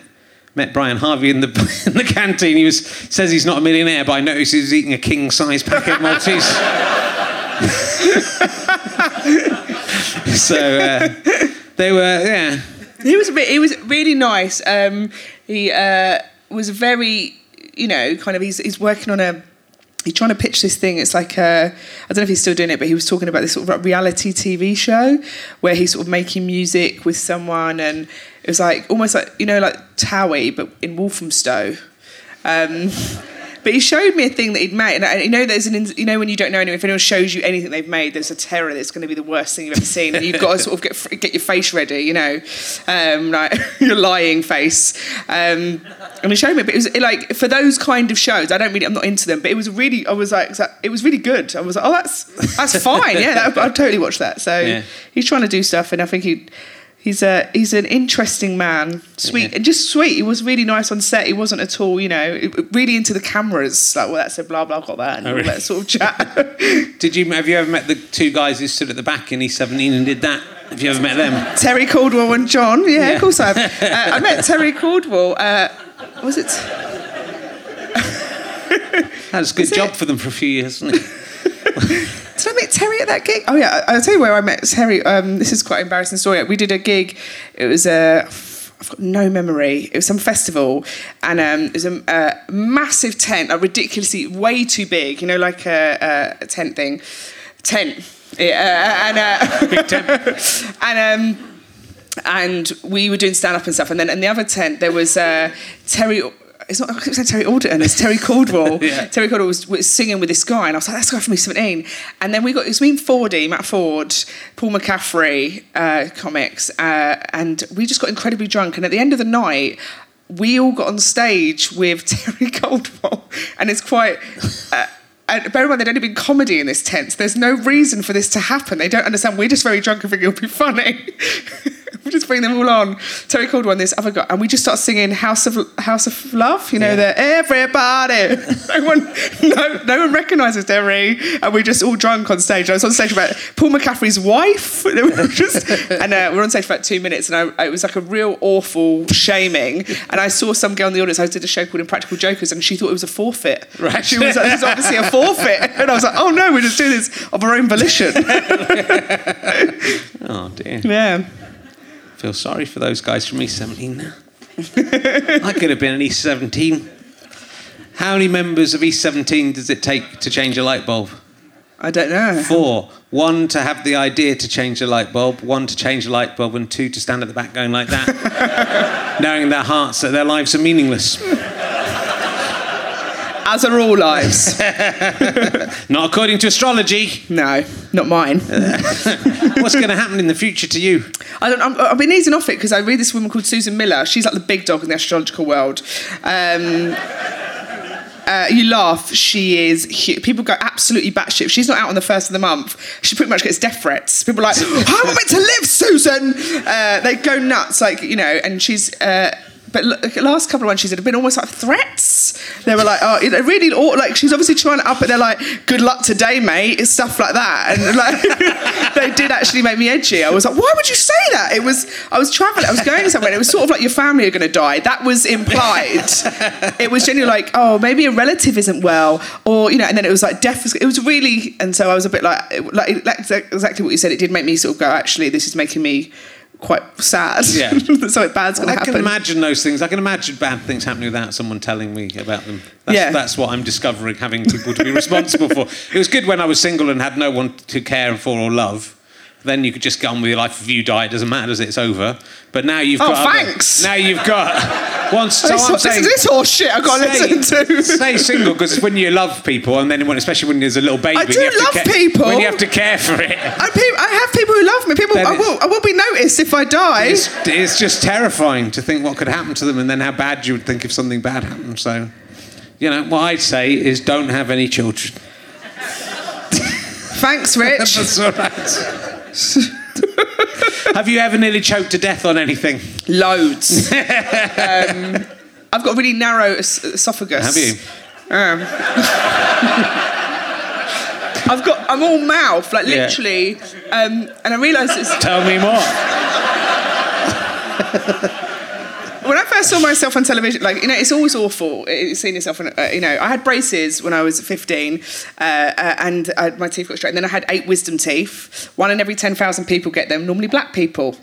Met Brian Harvey in the in the canteen. He was says he's not a millionaire, but I noticed he was eating a king size packet of Maltese. so uh, they were, yeah, he was a bit. He was really nice. Um, he uh, was very, you know, kind of. He's he's working on a. He's trying to pitch this thing. It's like uh, I don't know if he's still doing it, but he was talking about this sort of reality TV show where he's sort of making music with someone, and it was like almost like you know like Towie, but in Walthamstow. Um, but he showed me a thing that he'd made, and I, you know, there's an you know when you don't know anyone, if anyone shows you anything they've made, there's a terror that's going to be the worst thing you've ever seen, and you've got to sort of get get your face ready, you know, um, like your lying face. Um, and he showed me, but it was like for those kind of shows, I don't really, I'm not into them, but it was really, I was like, it was really good. I was like, oh, that's that's fine, yeah, that, I'd totally watch that. So Yeah. he's trying to do stuff, and I think he. He's a he's an interesting man, sweet Yeah. and just sweet. He was really nice on set. He wasn't at all, you know, really into the cameras. Like, well, that's a blah blah got that and Oh, all really? that sort of chat. Did you have you ever met the two guys who stood at the back in E17 and did that? Have you ever met them? Terry Coldwell and John. Yeah, Yeah. of course I have. Uh, I met Terry Coldwell. Uh, was it? That's a good job for them for a few years, isn't it? Did I meet Terry at that gig? Oh yeah, I- I'll tell you where I met Terry. Um, this is quite an embarrassing story. We did a gig. It was a. I've got no memory. It was some festival, and um, it was a, a massive tent, a ridiculously way too big. You know, like a, a, a tent thing, tent. Yeah, and uh, Big tent. and um, and we were doing stand up and stuff. And then in the other tent there was uh, Terry. It's not. I saying Terry Alderton. It's Terry Coldwell. Yeah. Terry Coldwell was, was singing with this guy, and I was like, "That's the guy from Me 17." And then we got it was me and Fordy, Matt Forde, Paul McCaffrey, uh, comics, uh, and we just got incredibly drunk. And at the end of the night. We all got on stage with Terry Coldwell, and it's quite. Uh, and bear in mind, there'd only been comedy in this tent. So there's no reason for this to happen. They don't understand. We're just very drunk and think it'll be funny. we just bring them all on. Terry Coldwell and this other guy, and we just start singing "House of House of Love." You know, Yeah. the everybody. no one, no, no one recognises Terry, and we're just all drunk on stage. I was on stage about Paul McCaffrey's wife, and, we were just, and uh, we're on stage for about two minutes, and I, it was like a real awful shaming. And I saw some girl in the audience. I did a show called Impractical Jokers, and she thought it was a forfeit. Right. She was like, "This is obviously a forfeit," and I was like, "Oh no, we're just doing this of our own volition." Oh dear. yeah. Feel sorry for those guys from East 17 now. I could have been an East 17. How many members of East 17 does it take to change a light bulb? I don't know. Four. One to have the idea to change a light bulb, one to change a light bulb, and two to stand at the back going like that, knowing in their hearts that their lives are meaningless. As are all lives. Not according to astrology. no, not mine. What's going to happen in the future to you? I don't, I'm, I've been easing off it because I read this woman called Susan Miller. She's like the big dog in the astrological world. Um, uh, you laugh. She is. hu- People go absolutely batshit. If she's not out on the first of the month, she pretty much gets death threats. People are like, "How am I meant to live, Susan?" Uh, they go nuts, like you know. And she's. Uh, but look, uh, last couple of ones she said have been almost like threats. They were like, oh, know, really, like she's obviously trying to up it. They're like, good luck today, mate. It's stuff like that, and like they did actually make me edgy. I was like, why would you say that? It was I was traveling, I was going somewhere. And it was sort of like your family are going to die. That was implied. it was genuinely like, oh, maybe a relative isn't well, or you know. And then it was like death. It was really, and so I was a bit like, like like exactly what you said. It did make me sort of go, actually, this is making me quite sad. Yeah. that something bad's going to I happen. can imagine those things. I can imagine bad things happening without someone telling me about them. That's, Yeah. that's what I'm discovering, having people to be responsible for. It was good when I was single and had no one to care for or love. Then you could just go on with your life. If you die, it doesn't matter, does it? It's over. But now you've Oh, got. other- thanks. now you've got. Once, so this, I'm this, saying, this horse shit I've got to listen to. stay single because when you love people, and then when, especially when there's a little baby, I do you have love people. When you have to care for it, I, I have people who love me. People, I will, I will be noticed if I die. it's, it's just terrifying to think what could happen to them, and then how bad you would think if something bad happened. So, you know, what I'd say is don't have any children. Thanks, Rich. That's all right. Have you ever nearly choked to death on anything? Loads. um, I've got a really narrow es- esophagus. Have you? Um, I've got. I'm all mouth, like Yeah. literally. Um, and I realise it's Tell me more. when I first saw myself on television, like you know, it's always awful uh, seeing yourself. On, uh, you know, I had braces when I was 15, uh, uh, and uh, my teeth got straight. And then I had eight wisdom teeth. One in every 10,000 people get them. Normally, black people.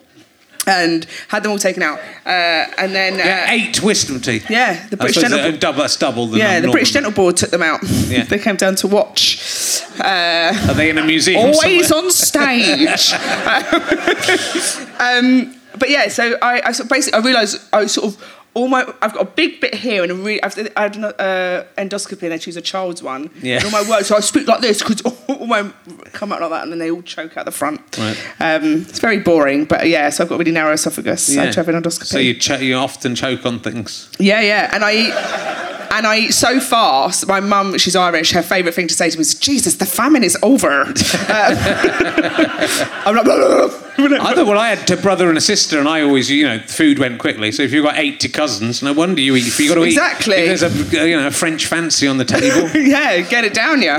And had them all taken out. Uh, and then, uh, Yeah, eight wisdom teeth. yeah, the British Dental that- double, that's double the Yeah, the. British Dental Board took them out. Yeah. they came down to watch. Uh, Are they in a museum? always somewhere? on stage. um, but yeah, so I, I sort of basically I realised I sort of all my I've got a big bit here and a really I've, I had an uh, endoscopy and they choose a child's one. Yeah. And all my work, so I speak like this because all my come out like that and then they all choke out the front. Right. Um, it's very boring, but yeah. So I've got a really narrow esophagus. I had to have an endoscopy. So you, cho- you often choke on things. Yeah, yeah, and I eat. And I eat so fast. My mum, she's Irish. Her favourite thing to say to me is, "Jesus, the famine is over." Um, I'm like, "Blah, blah, blah." I thought, well, I had a brother and a sister, and I always, you know, food went quickly. So if you've got 80 cousins, no wonder you eat. If you got to eat, Exactly. There's a, you know, a French fancy on the table. yeah, get it down, yeah.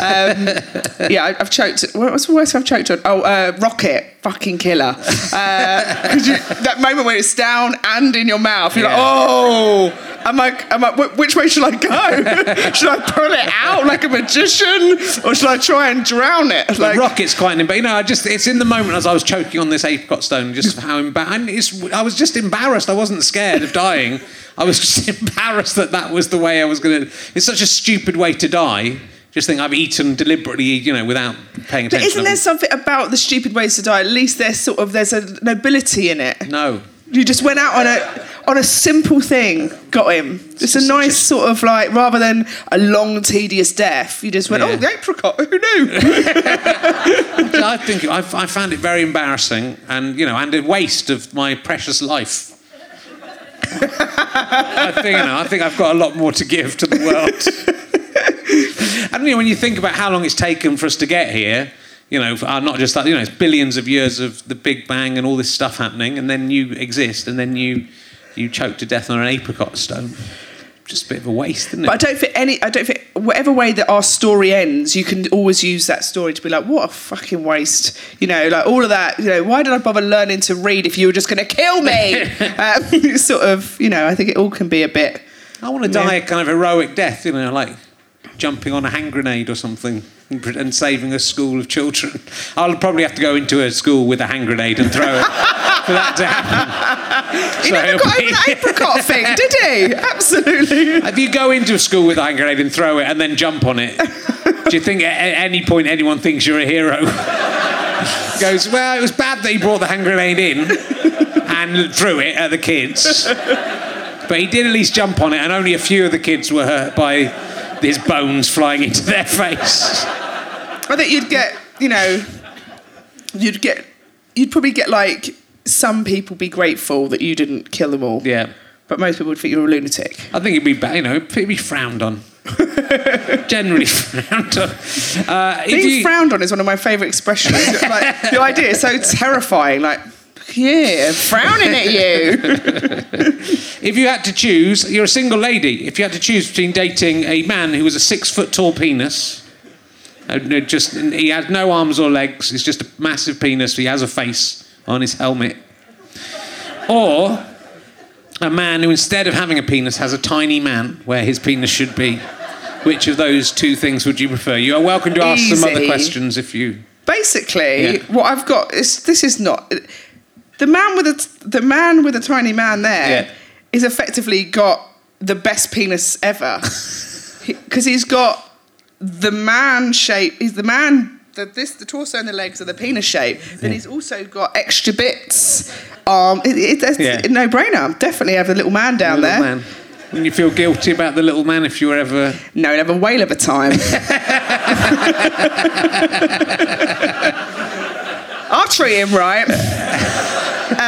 Um, yeah, I've choked. What's the worst I've choked on? Oh, uh, rocket. Fucking killer. Uh, you, that moment where it's down and in your mouth, you're like, Yeah. oh, am like, I, am like, which way should I go? should I pull it out like a magician or should I try and drown it? The Like, rocket's quite an, but you know, I just it's in the moment as I was choking on this apricot stone, just how embarrassed. I was just embarrassed. I wasn't scared of dying. I was just embarrassed that that was the way I was going to. It's such a stupid way to die. Just think I've eaten deliberately, you know, without paying attention. but isn't there something about the stupid ways to die? At least there's sort of, there's a nobility in it. no. You just went out on a on a simple thing, got him. It's a nice sort of like rather than a long tedious death. You just went, Yeah. oh, the apricot. Who knew? I think I, I found it very embarrassing, and you know, and a waste of my precious life. I think you know. I think I've got a lot more to give to the world. And you know, when you think about how long it's taken for us to get here, you know, uh, not just that, you know, it's billions of years of the Big Bang and all this stuff happening, and then you exist, and then you you choke to death on an apricot stone. Just a bit of a waste, isn't it? but I don't think any. I don't think whatever way that our story ends, you can always use that story to be like, what a fucking waste. You know, like all of that. You know, why did I bother learning to read if you were just going to kill me? um, sort of. You know, I think it all can be a bit. I want to die a kind of heroic death, you know, like jumping on a hand grenade or something and saving a school of children. I'll probably have to go into a school with a hand grenade and throw it for that to happen. He So never got over the apricot thing, did he? Absolutely. If you go into a school with a hand grenade and throw it and then jump on it, do you think at any point anyone thinks you're a hero? Goes, well, it was bad that he brought the hand grenade in and threw it at the kids. But he did at least jump on it, and only a few of the kids were hurt by his bones flying into their face. I think you'd get, you know, you'd get, you'd probably get like some people be grateful that you didn't kill them all. Yeah. But most people would think you're a lunatic. I think it'd be, ba- you know, it'd be frowned on. Generally frowned on. Uh, Being you- frowned on is one of my favourite expressions. like, the idea is so terrifying. Like, yeah, frowning at you. If you had to choose, you're a single lady. If you had to choose between dating a man who was a six foot tall penis, uh, just he has no arms or legs, he's just a massive penis, he has a face on his helmet, or a man who instead of having a penis has a tiny man where his penis should be. Which of those two things would you prefer? You are welcome to ask some other questions if you. Basically, Yeah. what I've got is this is not the man with a the man with a tiny man there Yeah. is effectively got the best penis ever because he's got the man shape. He's the man. The, this the torso and the legs are the penis shape. Then he's also got extra bits. Um, it, it, that's Yeah. no brainer. Definitely have the little man down little there. man. When you feel guilty about the little man if you were ever. No, have a whale of a time. I'll treat him right.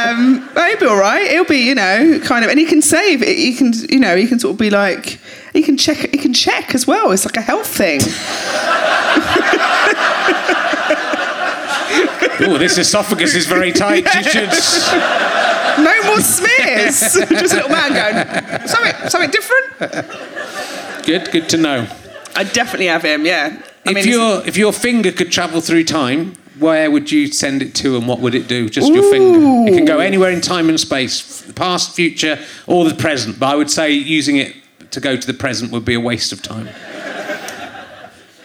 Um, but he'll be all right. He'll be, you know, kind of, and he can save. He can, you know, he can sort of be like, he can check. He can check as well. It's like a health thing. Oh, this esophagus is very tight. You should. No more smears. Just a little man going something, something different. Good, good to know. I definitely have him. Yeah. I if mean, your if your finger could travel through time, where would you send it to, and what would it do? Just your finger. It can go anywhere in time and space, past, future, or the present. But I would say using it to go to the present would be a waste of time.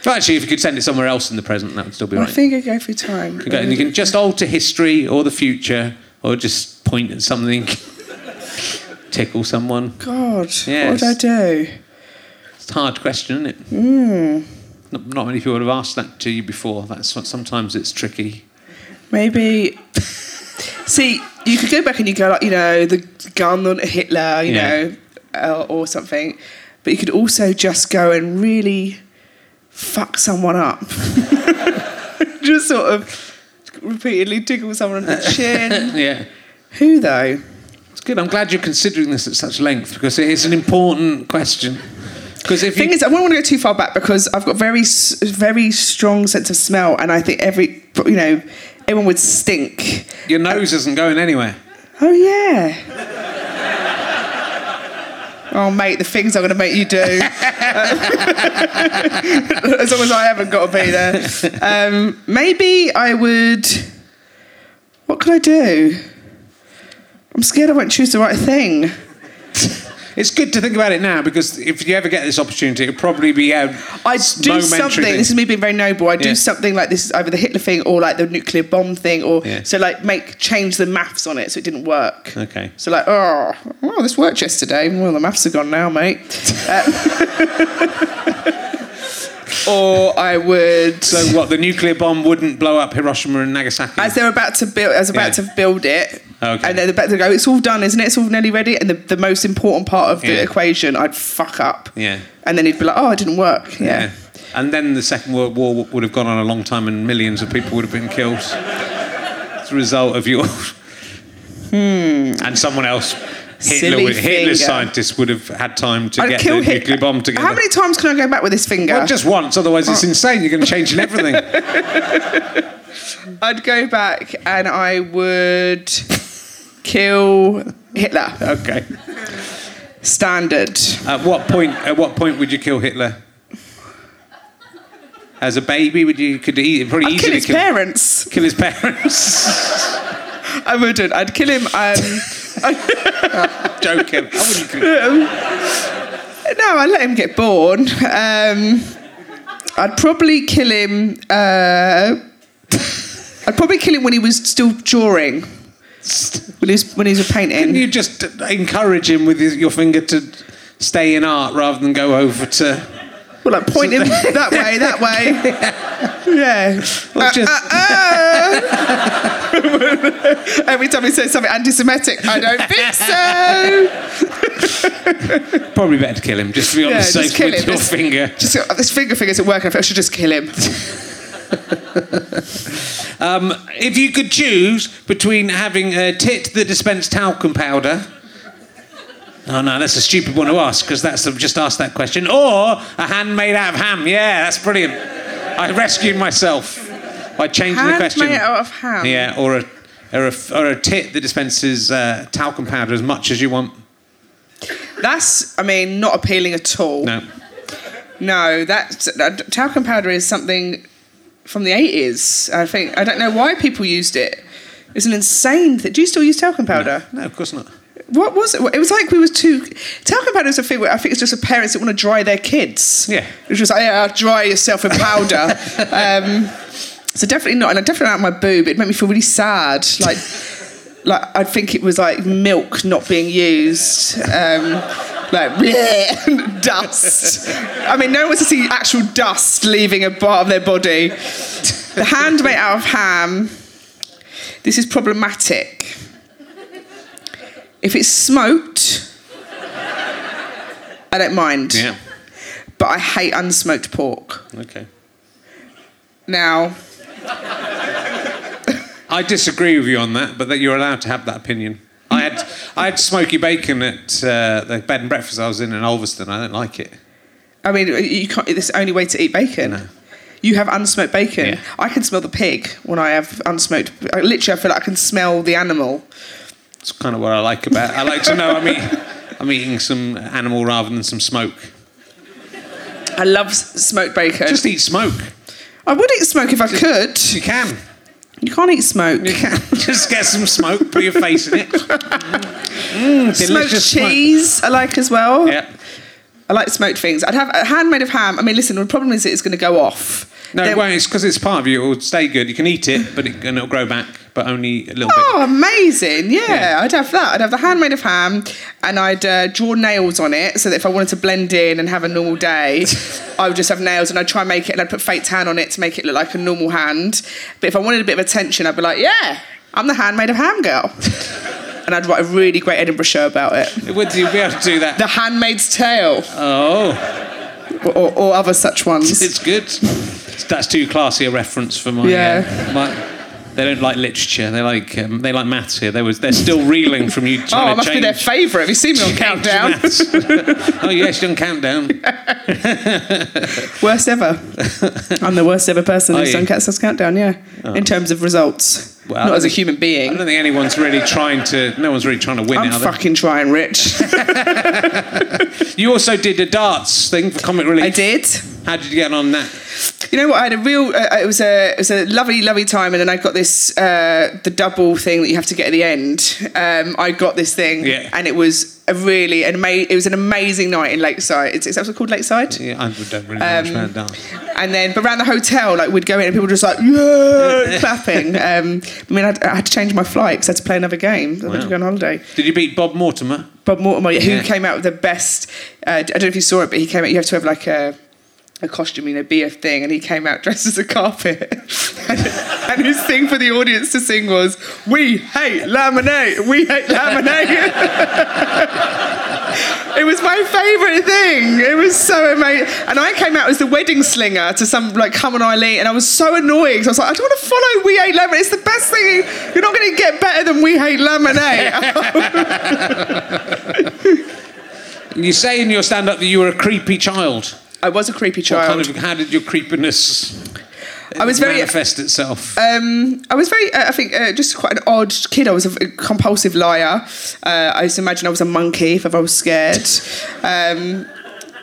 But actually, if you could send it somewhere else in the present, that would still be right. my right. finger go through time. You, go, and you can just alter history or the future, or just point at something, tickle someone. God, Yes. what would I do? It's a hard question, isn't it? Hmm. Not, many people would have asked that to you before. That's what, sometimes it's tricky. Maybe. See, you could go back and you go like, you know, the gun on Hitler, you Yeah. know, uh, or something. But you could also just go and really fuck someone up. just sort of repeatedly tickle someone on the chin. Yeah. Who though? It's good. I'm glad you're considering this at such length because it is an important question. Because if Thing you, is, I won't want to go too far back because I've got very, very strong sense of smell, and I think every, you know, everyone would stink. your nose isn't going anywhere. Oh yeah. Oh mate, the things I'm going to make you do. as long as I haven't got to be there. Um, maybe I would. What could I do? I'm scared I won't choose the right thing. It's good to think about it now because if you ever get this opportunity, it'll probably be a I do something. thing. This is me being very noble. I do Yeah. something like this, either the Hitler thing or like the nuclear bomb thing, or Yeah. so like make change the maths on it so it didn't work. Okay. So like, oh, well, this worked yesterday. Well, the maths are gone now, mate. Uh, or I would. So what? The nuclear bomb wouldn't blow up Hiroshima and Nagasaki. as they're about to build, as about Yeah. to build it, Okay. and they're about to go. It's all done, isn't it? It's all nearly ready. And the, the most important part of the Yeah. equation, I'd fuck up. Yeah. And then he'd be like, "Oh, it didn't work." Yeah. Yeah. And then the Second World War would have gone on a long time and millions of people would have been killed as a result of your. Hmm. And someone else, Hitler, would, Hitler's scientists would have had time to I'd get kill the Hitler. nuclear bomb together. How many times can I go back with this finger? Well, just once, otherwise it's insane. You're going to change everything. I'd go back and I would kill Hitler. okay. Standard. At what point? At what point would you kill Hitler? As a baby, would you could he probably I'd kill easily his parents. kill his parents? I wouldn't. I'd kill him. Um, Joking. I wouldn't kill him. no, I'd let him get born. Um, I'd probably kill him. Uh, I'd probably kill him when he was still drawing. When he was when he was Couldn't you just encourage him with his, your finger to stay in art rather than go over to? Well, like point him that way, that way. Yeah. Well, just- Every time he says something anti-Semitic, I don't think so. Probably better to kill him, just to be on Yeah, the just safe kill with him. your Just- finger. Just uh, this finger fingers at work, and I should just kill him. Um, if you could choose between having a tit that dispensed talcum powder. Oh no, that's a stupid one to ask because that's I've just asked that question. Or a hand made out of ham. Yeah, that's brilliant. I rescued myself by changing the Hand question. made out of ham. Yeah, or a or a, or a tit that dispenses uh, talcum powder as much as you want. That's, I mean, not appealing at all. No. No, that uh, talcum powder is something from the eighties. I think I don't know why people used it. It's an insane thing. Do you still use talcum powder? No, of course not. What was it? It was like we was too. about it is a thing where I think it's just for parents that want to dry their kids. Yeah. It's just like, yeah, dry yourself in powder. um, so definitely not. And I definitely out my boob. It made me feel really sad. Like, like I think it was like milk not being used. Um, like bleh, dust. I mean, no one wants to see actual dust leaving a part of their body. The hand made out of ham. This is problematic. If it's smoked, I don't mind. Yeah. But I hate unsmoked pork. Okay. Now, I disagree with you on that, but that you're allowed to have that opinion. I had I had smoky bacon at uh, the bed and breakfast I was in in Ulverston. I don't like it. I mean, you can't. It's the only way to eat bacon. No. You have unsmoked bacon. Yeah. I can smell the pig when I have unsmoked. I, literally, I feel like I can smell the animal. It's kind of what I like about. it. I like to know I'm eating, I'm eating some animal rather than some smoke. I love s- smoked bacon. Just eat smoke. I would eat smoke if I could. You can. You can't eat smoke. You can. Just get some smoke. Put your face in it. Mm, Smoked delicious smoke. cheese, I like as well. Yeah. I like smoked things. I'd have a hand made of ham. I mean, listen, the problem is it's going to go off. No, it won't. It's because it's part of you. It will stay good. You can eat it, but it, and it'll grow back, but only a little bit. Oh, amazing! Yeah, Yeah. I'd have that. I'd have the hand made of ham, and I'd uh, draw nails on it so that if I wanted to blend in and have a normal day, I would just have nails, and I'd try and make it, and I'd put fake tan on it to make it look like a normal hand. But if I wanted a bit of attention, I'd be like, "Yeah, I'm the hand made of ham girl," and I'd write a really great Edinburgh show about it. Would you be able to do that? The Handmaid's Tale, Oh, or, or, or other such ones. it's good. That's too classy a reference for my. Yeah. Uh, my they don't like literature. They like um, they like maths here. They was they're still reeling from you Oh, it must change. be their favourite. Have you seen me on Countdown? oh yes, on countdown. Worst ever. I'm the worst ever person who's done Cat's Countdown, yeah. In terms of results. Well, Not as a human being. I don't think anyone's really trying to. No one's really trying to win I'm it. Are they? fucking trying, Rich. You also did a darts thing for Comic Relief. I did. How did you get on that? You know what? I had a real. Uh, it was a it was a lovely, lovely time, and then I got this uh, the double thing that you have to get at the end. Um, I got this thing, Yeah. and it was a really an ama- It was an amazing night in Lakeside. It's, is that what's called Lakeside? Yeah, I don't really know much Um, about. And then, but around the hotel, like we'd go in and people were just like, yeah, clapping. Um, I mean, I'd, I had to change my flight because I had to play another game. I had to go on holiday. Did you beat Bob Mortimer? Bob Mortimer, who came out with the best. Uh, I don't know if you saw it, but he came out. You have to have like a a costume, you know, a thing, and he came out dressed as a carpet. and, his thing for the audience to sing was, "We hate laminate. We hate laminate." it was my favourite thing. It was so amazing. And I came out as the wedding singer to some like Come on Eileen, and I was so annoyed 'cause I was like, I don't want to follow We Hate Laminate. It's the best thing. You're not going to get better than We Hate Laminate. You say in your stand-up that you were a creepy child. I was a creepy What child. kind of, how did your creepiness I was very. manifest itself? Um, I was very. Uh, I think uh, just quite an odd kid. I was a, compulsive liar. Uh, I used to imagine I was a monkey if I was scared. Um,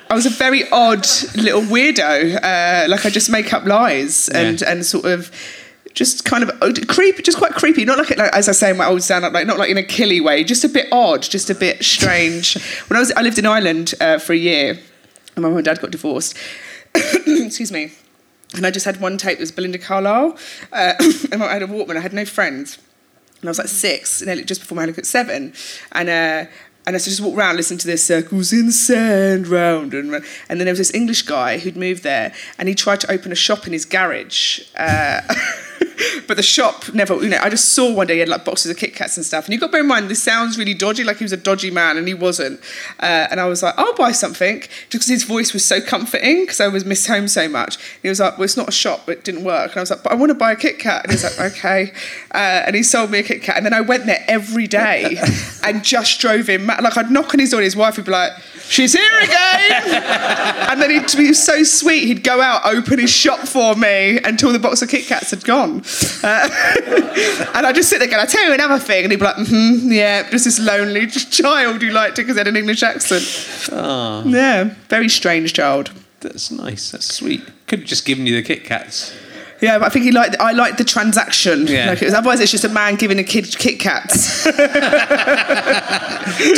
I was a very odd little weirdo. Uh, like I just make up lies and Yeah. and sort of. Just kind of oh, creepy, just quite creepy. Not like, like as I say in my old stand-up, like not like in a killy way. Just a bit odd, just a bit strange. when I was, I lived in Ireland uh, for a year, and my mum and dad got divorced. Excuse me. And I just had one tape that was Belinda Carlisle. Uh, and I had a Walkman. I had no friends. And I was like six, nearly just before my look at seven. And uh, and I just walk around, listen to this circles in the sand, round and round. And then there was this English guy who'd moved there, and he tried to open a shop in his garage. Uh, but the shop never, you know, I just saw one day he had like boxes of Kit Kats and stuff. And you've got to bear in mind, this sounds really dodgy, like he was a dodgy man, and he wasn't. Uh, and I was like, I'll buy something, just because his voice was so comforting, because I was miss home so much. And he was like, Well, it's not a shop, but it didn't work. And I was like, But I want to buy a Kit Kat. And he was like, Okay. Uh, and he sold me a Kit Kat. And then I went there every day and just drove him mad. Like, I'd knock on his door, and his wife would be like, She's here again. and then he'd be so sweet, he'd go out, open his shop for me until the box of Kit Kats had gone. Uh, and I'd just sit there going, I tell you another thing. And he'd be like, mm-hmm, yeah, just this lonely child who liked it because he had an English accent. Ah, Yeah, very strange child. that's nice. That's sweet. Could have just given you the Kit Kats. Yeah, but I think he liked. I liked the transaction. Yeah. Like it was, otherwise, it's just a man giving a kid Kit Kats. to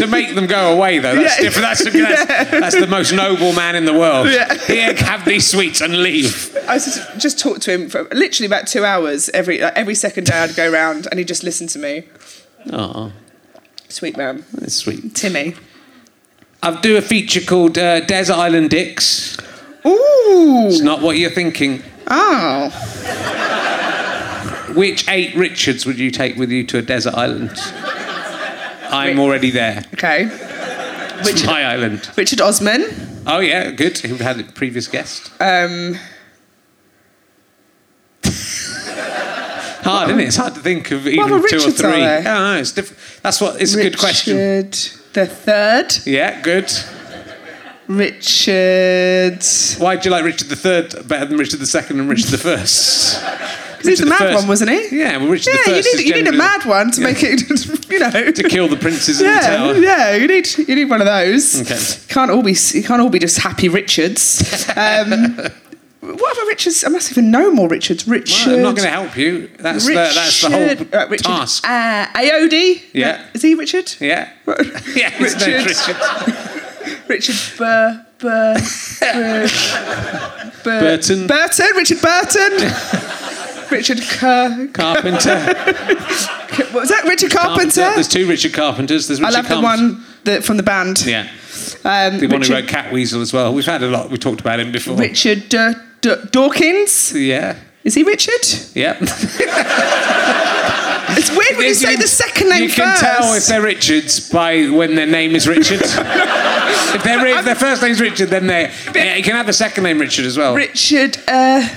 make them go away, though, that's Yeah. different. That's, that's, that's the most noble man in the world. Yeah. Here, have these sweets and leave. I just, just talked to him for literally about two hours every like, every second day. I'd go round and he'd just listen to me. Oh, Sweet man, that's sweet. Timmy. I'll do a feature called uh, Desert Island Dicks. Ooh. It's not what you're thinking. Oh. Which eight Richards would you take with you to a desert island? I'm already there. Okay. It's Richard, my island. Richard Osman. Oh yeah, good. Who had a previous guest? Um, Hard, isn't it? It's hard to think of even other two or three. Yeah, no, it's diff- That's what. It's a good question. Richard the third. Yeah, good. Richard. Why do you like Richard the Third better than Richard the Second and Richard the First? Because he's the mad one, wasn't he? Yeah, well, Richard Yeah, you First need, you need a mad one to Yeah. make it, you know. to kill the princes in the tower. yeah, you need you need one of those. Okay. Can't all be you can't all be just happy Richards. Um, what other Richards? I must even know more Richards. Richard. Well, I'm not going to help you. That's the, that's the whole uh, Richard, task. Uh, Ayoade. Yeah. Is he Richard? yeah. Yeah, Richard. Richard. Richard Bur Bur Bur Bur Burton. Burton. Richard Burton. Richard Kerr. Carpenter. What was that? Richard Carpenter. There's two Richard Carpenters. There's I Richard love the one that, from the band. Yeah. Um, The one who Richard, wrote Catweazle as well. We've had a lot. We talked about him before. Richard uh, D- Dawkins. Yeah. Is he Richard? Yeah. It's weird when you say the second name You can first. tell if they're Richards by when their name is Richard. if, they're, if their first name's Richard, then they yeah, you can have a second name Richard as well. Richard. Uh,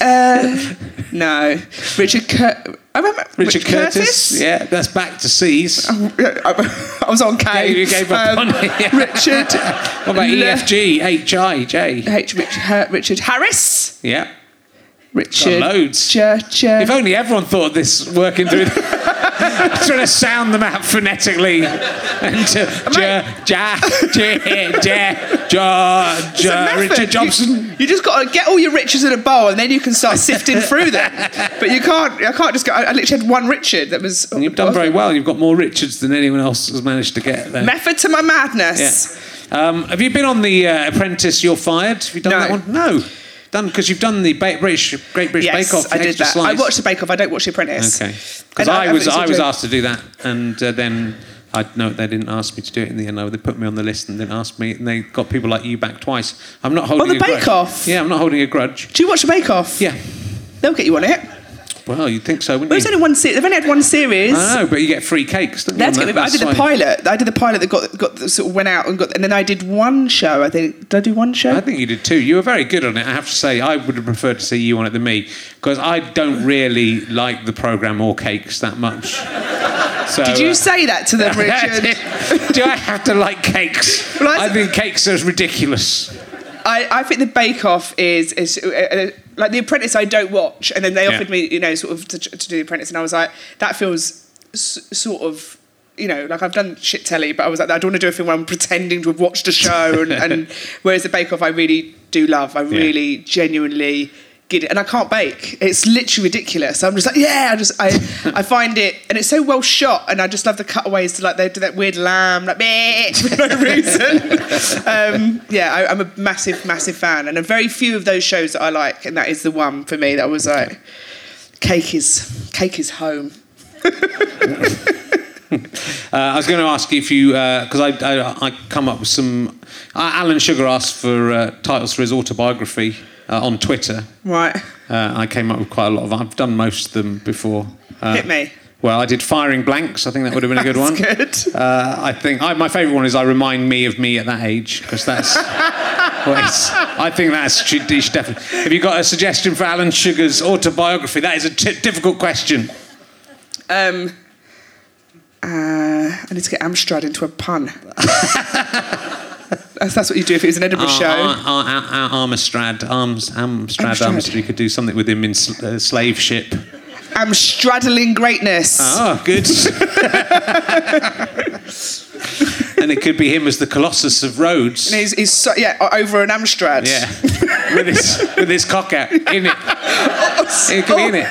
uh, no. Richard. Cur- I remember Richard Curtis. Curtis? Yeah, that's back to C's. I was on K. You gave up Um, on it, yeah. Richard. What about E EFG, HI, J? H. Richard, Richard Harris. Yeah. Richard. loads. Ch- ch- If only everyone thought of this working through. trying to sound them out phonetically. And to ja, ja, ja, ja, ja, ja. Richard Jobson. You, you just got to get all your Richards in a bowl, and then you can start sifting through them. But you can't. I can't just go. I, I literally had one Richard that was. You've done very well. You've got more Richards than anyone else has managed to get there. Method to my madness. Yeah. Um, have you been on the uh, Apprentice? You're fired. Have you done No. that one? No. Done because you've done the ba- British Great British Yes, Bake Off. I did that. slice. I watched the Bake Off. I don't watch The Apprentice. Okay. Because I- I was I was asked to do that, and uh, then I no, they didn't ask me to do it in the end. They put me on the list and then asked me, and they got people like you back twice. I'm not holding On the a grudge. Bake Off? Yeah, I'm not holding a grudge. Do you watch the Bake Off? Yeah. They'll get you on it. Well, you'd think so, wouldn't Well, you? only one series. They've only had one series. I know, but you get free cakes. Don't you, to get that? me, I did the pilot. I did the pilot that got got sort of went out and got, and then I did one show. I think did I do one show? I think you did too. You were very good on it. I have to say, I would have preferred to see you on it than me because I don't really like the program or cakes that much. So, did you uh, say that to them, Richard? Do I have to like cakes? Well, I- I think cakes are ridiculous. I, I think the Bake Off is is uh, uh, like The Apprentice. I don't watch, and then they Yeah. offered me, you know, sort of to, to do The Apprentice, and I was like, that feels s- sort of. You know, like I've done shit telly, but I was like, I don't want to do a thing where I'm pretending to have watched a show. And, and whereas the Bake Off, I really do love. I really genuinely get it, and I can't bake. It's literally ridiculous. I'm just like, yeah. I just, I, I find it, and it's so well shot, and I just love the cutaways to like they do that weird lamb, like for no reason. um, yeah, I, I'm a massive, massive fan, and a very few of those shows that I like, and that is the one for me that was like, cake is, cake is home. Uh, I was going to ask you if you, because I, I, I come up with some. Uh, Alan Sugar asked for uh, titles for his autobiography uh, on Twitter. Right, Uh, I came up with quite a lot of. I've done most of them before. Uh, hit me. Well, I did firing blanks. I think that would have been a good one. Good. Uh, I think I, my favourite one is "I remind me of me at that age" because that's. well, I think that's definitely. Have you got a suggestion for Alan Sugar's autobiography? That is a t- difficult question. Um, uh, I need to get Amstrad into a pun. that's, that's what you do if it was an Edinburgh show. Ar- Ar- Ar- Armistrad, Arms, Amstrad, Amstrad. Armistrad. You could do something with him in sl- uh, slave ship. I'm straddling greatness. Oh, good. and it could be him as the Colossus of Rhodes. And he's, he's so, yeah, over an Amstrad. Yeah, with his with his cock out in it. It could be in it.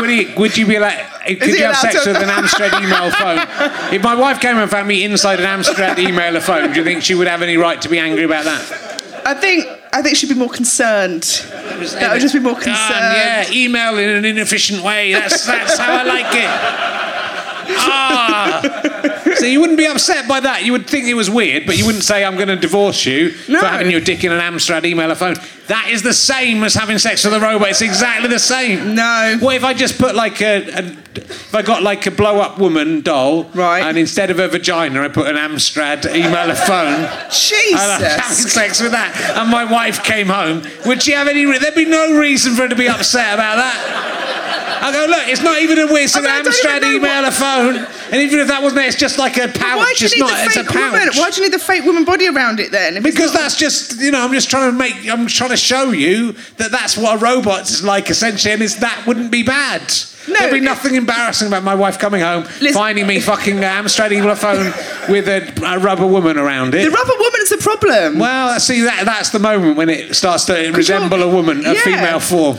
Would, he, would you be like? Could you have sex with an Amstrad email phone? If my wife came and found me inside an Amstrad email phone, do you think she would have any right to be angry about that? I think I think she'd be more concerned. That would just be more concerned. Ah, yeah, email in an inefficient way. That's that's how I like it. Ah. So you wouldn't be upset by that. You would think it was weird, but you wouldn't say, I'm going to divorce you No. for having your dick in an Amstrad email phone. That is the same as having sex with a robot. It's exactly the same. No. What if I just put like a, a if I got like a blow up woman doll, Right. and instead of a vagina, I put an Amstrad email phone, and I'm having Jesus. sex with that, and my wife came home, would she have any? There'd be no reason for her to be upset about that. I go, look, it's not even a weird I mean, I don't Amstrad email a phone, and even if that wasn't it, it's just like a pouch. Why do you it's need not. the fake woman? Why do you need the fake woman body around it then? Because not- that's just, you know, I'm just trying to make, I'm trying to show you that that's what a robot's like essentially, and it's, that wouldn't be bad. No, There'd be nothing embarrassing about my wife coming home, Listen- finding me fucking uh, Amstrad email a phone with a, a rubber woman around it. the rubber woman's the problem. well, see, that that's the moment when it starts to resemble a woman, a yeah. female form.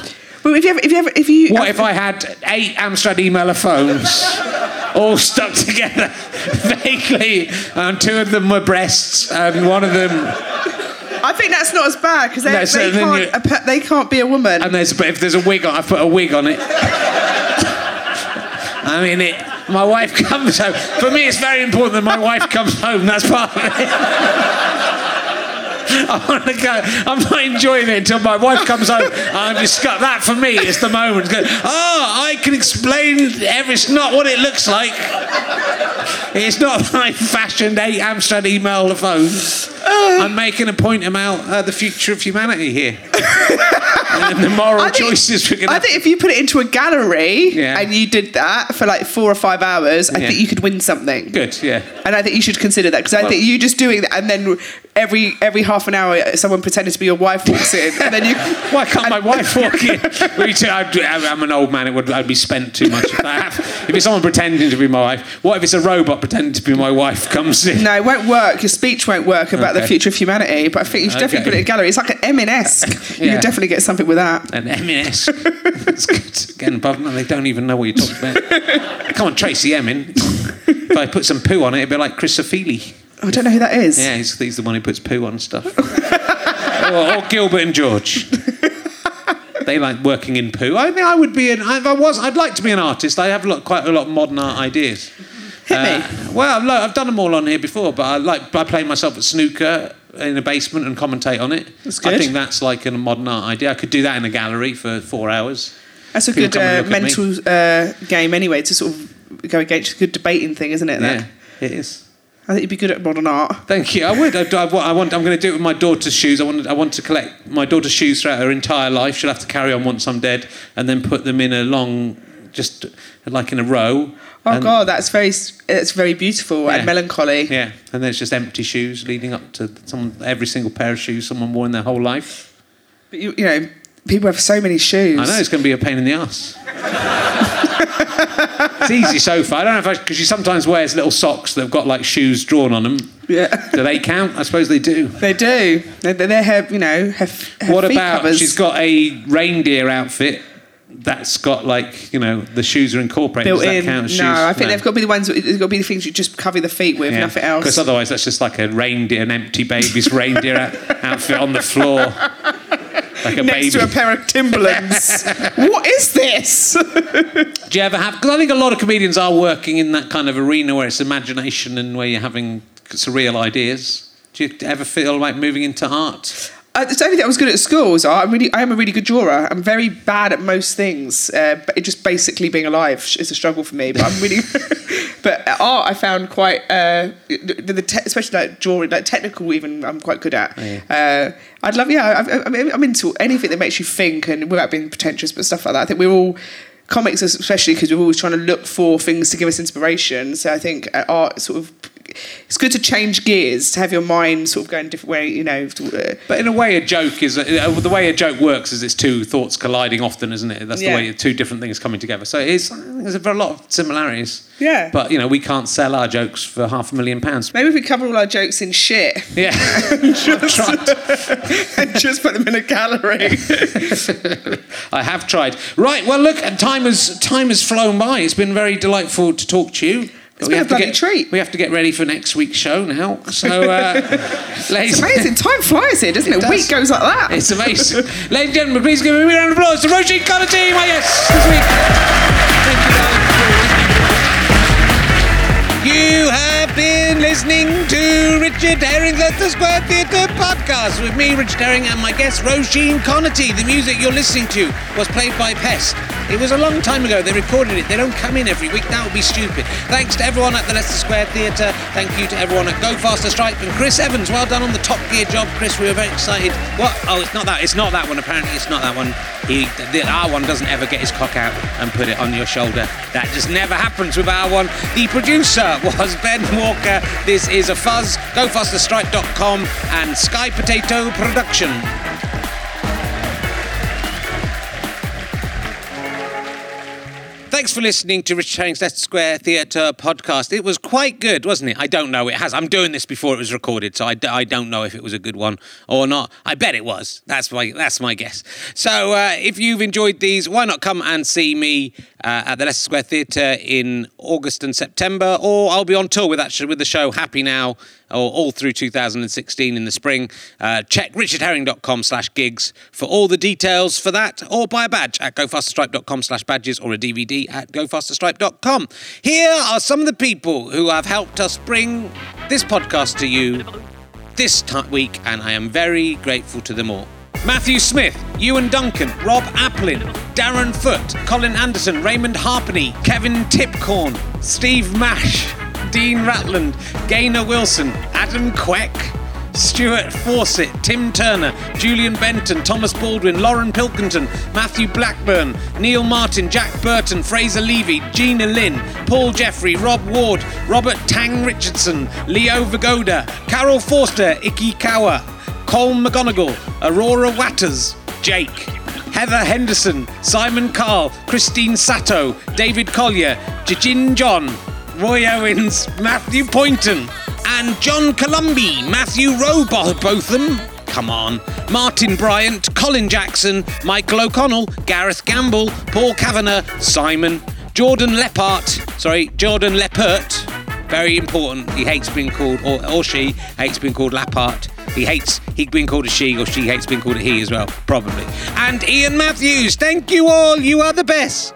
But if you ever, if you ever, if you What if I had eight Amstrad emailer phones, all stuck together vaguely, and two of them were breasts, and one of them, I think that's not as bad because they, No, so they can't you- they can't be a woman. and there's, but if there's a wig on, I've put a wig on it. I mean, it. My wife comes home. For me, it's very important that my wife comes home. That's part of it. I want to go. I'm not enjoying it until my wife comes home. I'm just got that for me. It's the moment. Go, oh, I can explain. Every, it's not what it looks like. It's not like fashioned eight Amstrad email phones. I'm making a point about uh, the future of humanity here. and the moral think- choices we're going to I think if you put it into a gallery Yeah. and you did that for like four or five hours, I Yeah. think you could win something. Good, yeah. And I think you should consider that because I Well- think you just doing that and then every every half an hour uh, someone pretending to be your wife walks in and then you. Why can't my wife walk in? Me too, I'd, I'm an old man. It would I'd be spent too much if. If it's someone pretending to be my wife, what if it's a robot pretending to be my wife comes in? No, it won't work. Your speech won't work about the future of humanity. But I think you should definitely put it in a gallery. It's like an M&S. You Yeah. could definitely get something with that. An M&S. That's good. Getting above them, they don't even know what you're talking about. Come on, Tracey Emin. If I put some poo on it, it'd be like Chris Ofili. I don't know who that is. Yeah, he's, he's the one who puts poo on stuff. or, or Gilbert and George. They like working in poo. I think I would be an. If I was, I'd like to be an artist. I have lot, quite a lot of modern art ideas. Hit me. Uh, well, I've, I've done them all on here before, but I like I play myself at snooker in a basement and commentate on it. I think that's like a modern art idea. I could do that in a gallery for four hours. That's a People good uh, at me. mental uh, game anyway to sort of go against. A good debating thing, isn't it? that? Yeah, it is. I think you'd be good at modern art. Thank you. I would. I, I, I want. I'm going to do it with my daughter's shoes. I want. I want to collect my daughter's shoes throughout her entire life. She'll have to carry on once I'm dead, and then put them in a long, just like in a row. Oh and, God, that's very it's very beautiful Yeah. and melancholy. Yeah, and then it's just empty shoes leading up to someone. Every single pair of shoes someone wore in their whole life. But you, you know, people have so many shoes. I know it's going to be a pain in the ass. it's easy so far. I don't know if because she sometimes wears little socks that have got like shoes drawn on them. Yeah, Do they count? I suppose they do. they do. They're, they're her, you know, her, her What about covers. she's got a reindeer outfit that's got like you know the shoes are incorporated. built in. as shoes? No, I think they've got to be the ones. They've got to be the things you just cover the feet with, nothing else. Because otherwise, that's just like a reindeer, an empty baby's reindeer outfit on the floor, like a Next baby. to a pair of Timberlands. what is this? Do you ever have? Because I think a lot of comedians are working in that kind of arena where it's imagination and where you're having surreal ideas. Do you ever feel like moving into art? Uh, it's only that I was good at school. So I'm really, I am a really good drawer. I'm very bad at most things. Uh, but it just basically being alive is a struggle for me. But I'm really, but art I found quite, uh, the, the te- especially like drawing, like technical even. I'm quite good at. Uh, I'd love, yeah. I, I, I'm I'm into anything that makes you think, and without being pretentious, but stuff like that. I think we're all. Comics, especially because we're always trying to look for things to give us inspiration. So I think uh, art sort of, it's good to change gears, to have your mind sort of going a different way. You know, uh, But in a way, a joke is uh, the way a joke works is it's two thoughts colliding often, isn't it? That's Yeah. the way two different things coming together. So it is. There's a lot of similarities. Yeah. But you know, we can't sell our jokes for half a million pounds. Maybe if we cover all our jokes in shit Yeah. I've tried. and just put them in a gallery. I have tried. Right. Well, look, time has time has flown by. It's been very delightful to talk to you. It's been a to bloody get, treat. We have to get ready for next week's show now. So, uh, It's amazing. Time flies here, doesn't it? It A week goes like that. It's amazing. Ladies and gentlemen, please give me a round of applause to Roisin Conaty, my guest this week. Thank you, darling. You have been listening to Richard Herring's Leicester Square Theatre podcast with me, Richard Herring, and my guest, Roisin Conaty. The music you're listening to was played by Pest. It was a long time ago. They recorded it. They don't come in every week. That would be stupid. Thanks to everyone at the Leicester Square Theatre. Thank you to everyone at Go Faster Stripe and Chris Evans. Well done on the Top Gear job, Chris. We were very excited. What? Oh, it's not that. It's not that one. Apparently, it's not that one. He, the, our one doesn't ever get his cock out and put it on your shoulder. That just never happens with our one. The producer was Ben Walker. This is a fuzz. GoFasterStripe.com and Sky Potato Production. Thanks for listening to Richard Herring's Leicester Square Theatre podcast. It was quite good, wasn't it? I don't know. It has. I'm doing this before it was recorded, so I, d- I don't know if it was a good one or not. I bet it was. That's my that's my guess. So uh, if you've enjoyed these, why not come and see me uh, at the Leicester Square Theatre in August and September, or I'll be on tour with actually with the show Happy Now or all through 2016 in the spring. Uh, check richardherring.com slash gigs for all the details for that, or buy a badge at gofasterstripe.com slash badges or a DVD at gofasterstripe.com. Here are some of the people who have helped us bring this podcast to you this ti week, and I am very grateful to them all. Matthew Smith, Ewan Duncan, Rob Applin, Darren Foote, Colin Anderson, Raymond Harpenny, Kevin Tipcorn, Steve Mash, Dean Ratland, Gaynor Wilson, Adam Queck, Stuart Fawcett, Tim Turner, Julian Benton, Thomas Baldwin, Lauren Pilkington, Matthew Blackburn, Neil Martin, Jack Burton, Fraser Levy, Gina Lynn, Paul Jeffrey, Rob Ward, Robert Tang Richardson, Leo Vagoda, Carol Forster, Icky Kawa, Cole McGonigal, Aurora Watters, Jake, Heather Henderson, Simon Carl, Christine Sato, David Collier, Jijin John, Roy Owens, Matthew Poynton, and John Columby, Matthew Rowbotham. Come on. Martin Bryant, Colin Jackson, Michael O'Connell, Gareth Gamble, Paul Kavanagh, Simon, Jordan Lepart, sorry, Jordan Lepert. Very important. He hates being called, or, or she hates being called Lapart. He hates he being called a she, or she hates being called a he as well, probably. And Ian Matthews. Thank you all. You are the best.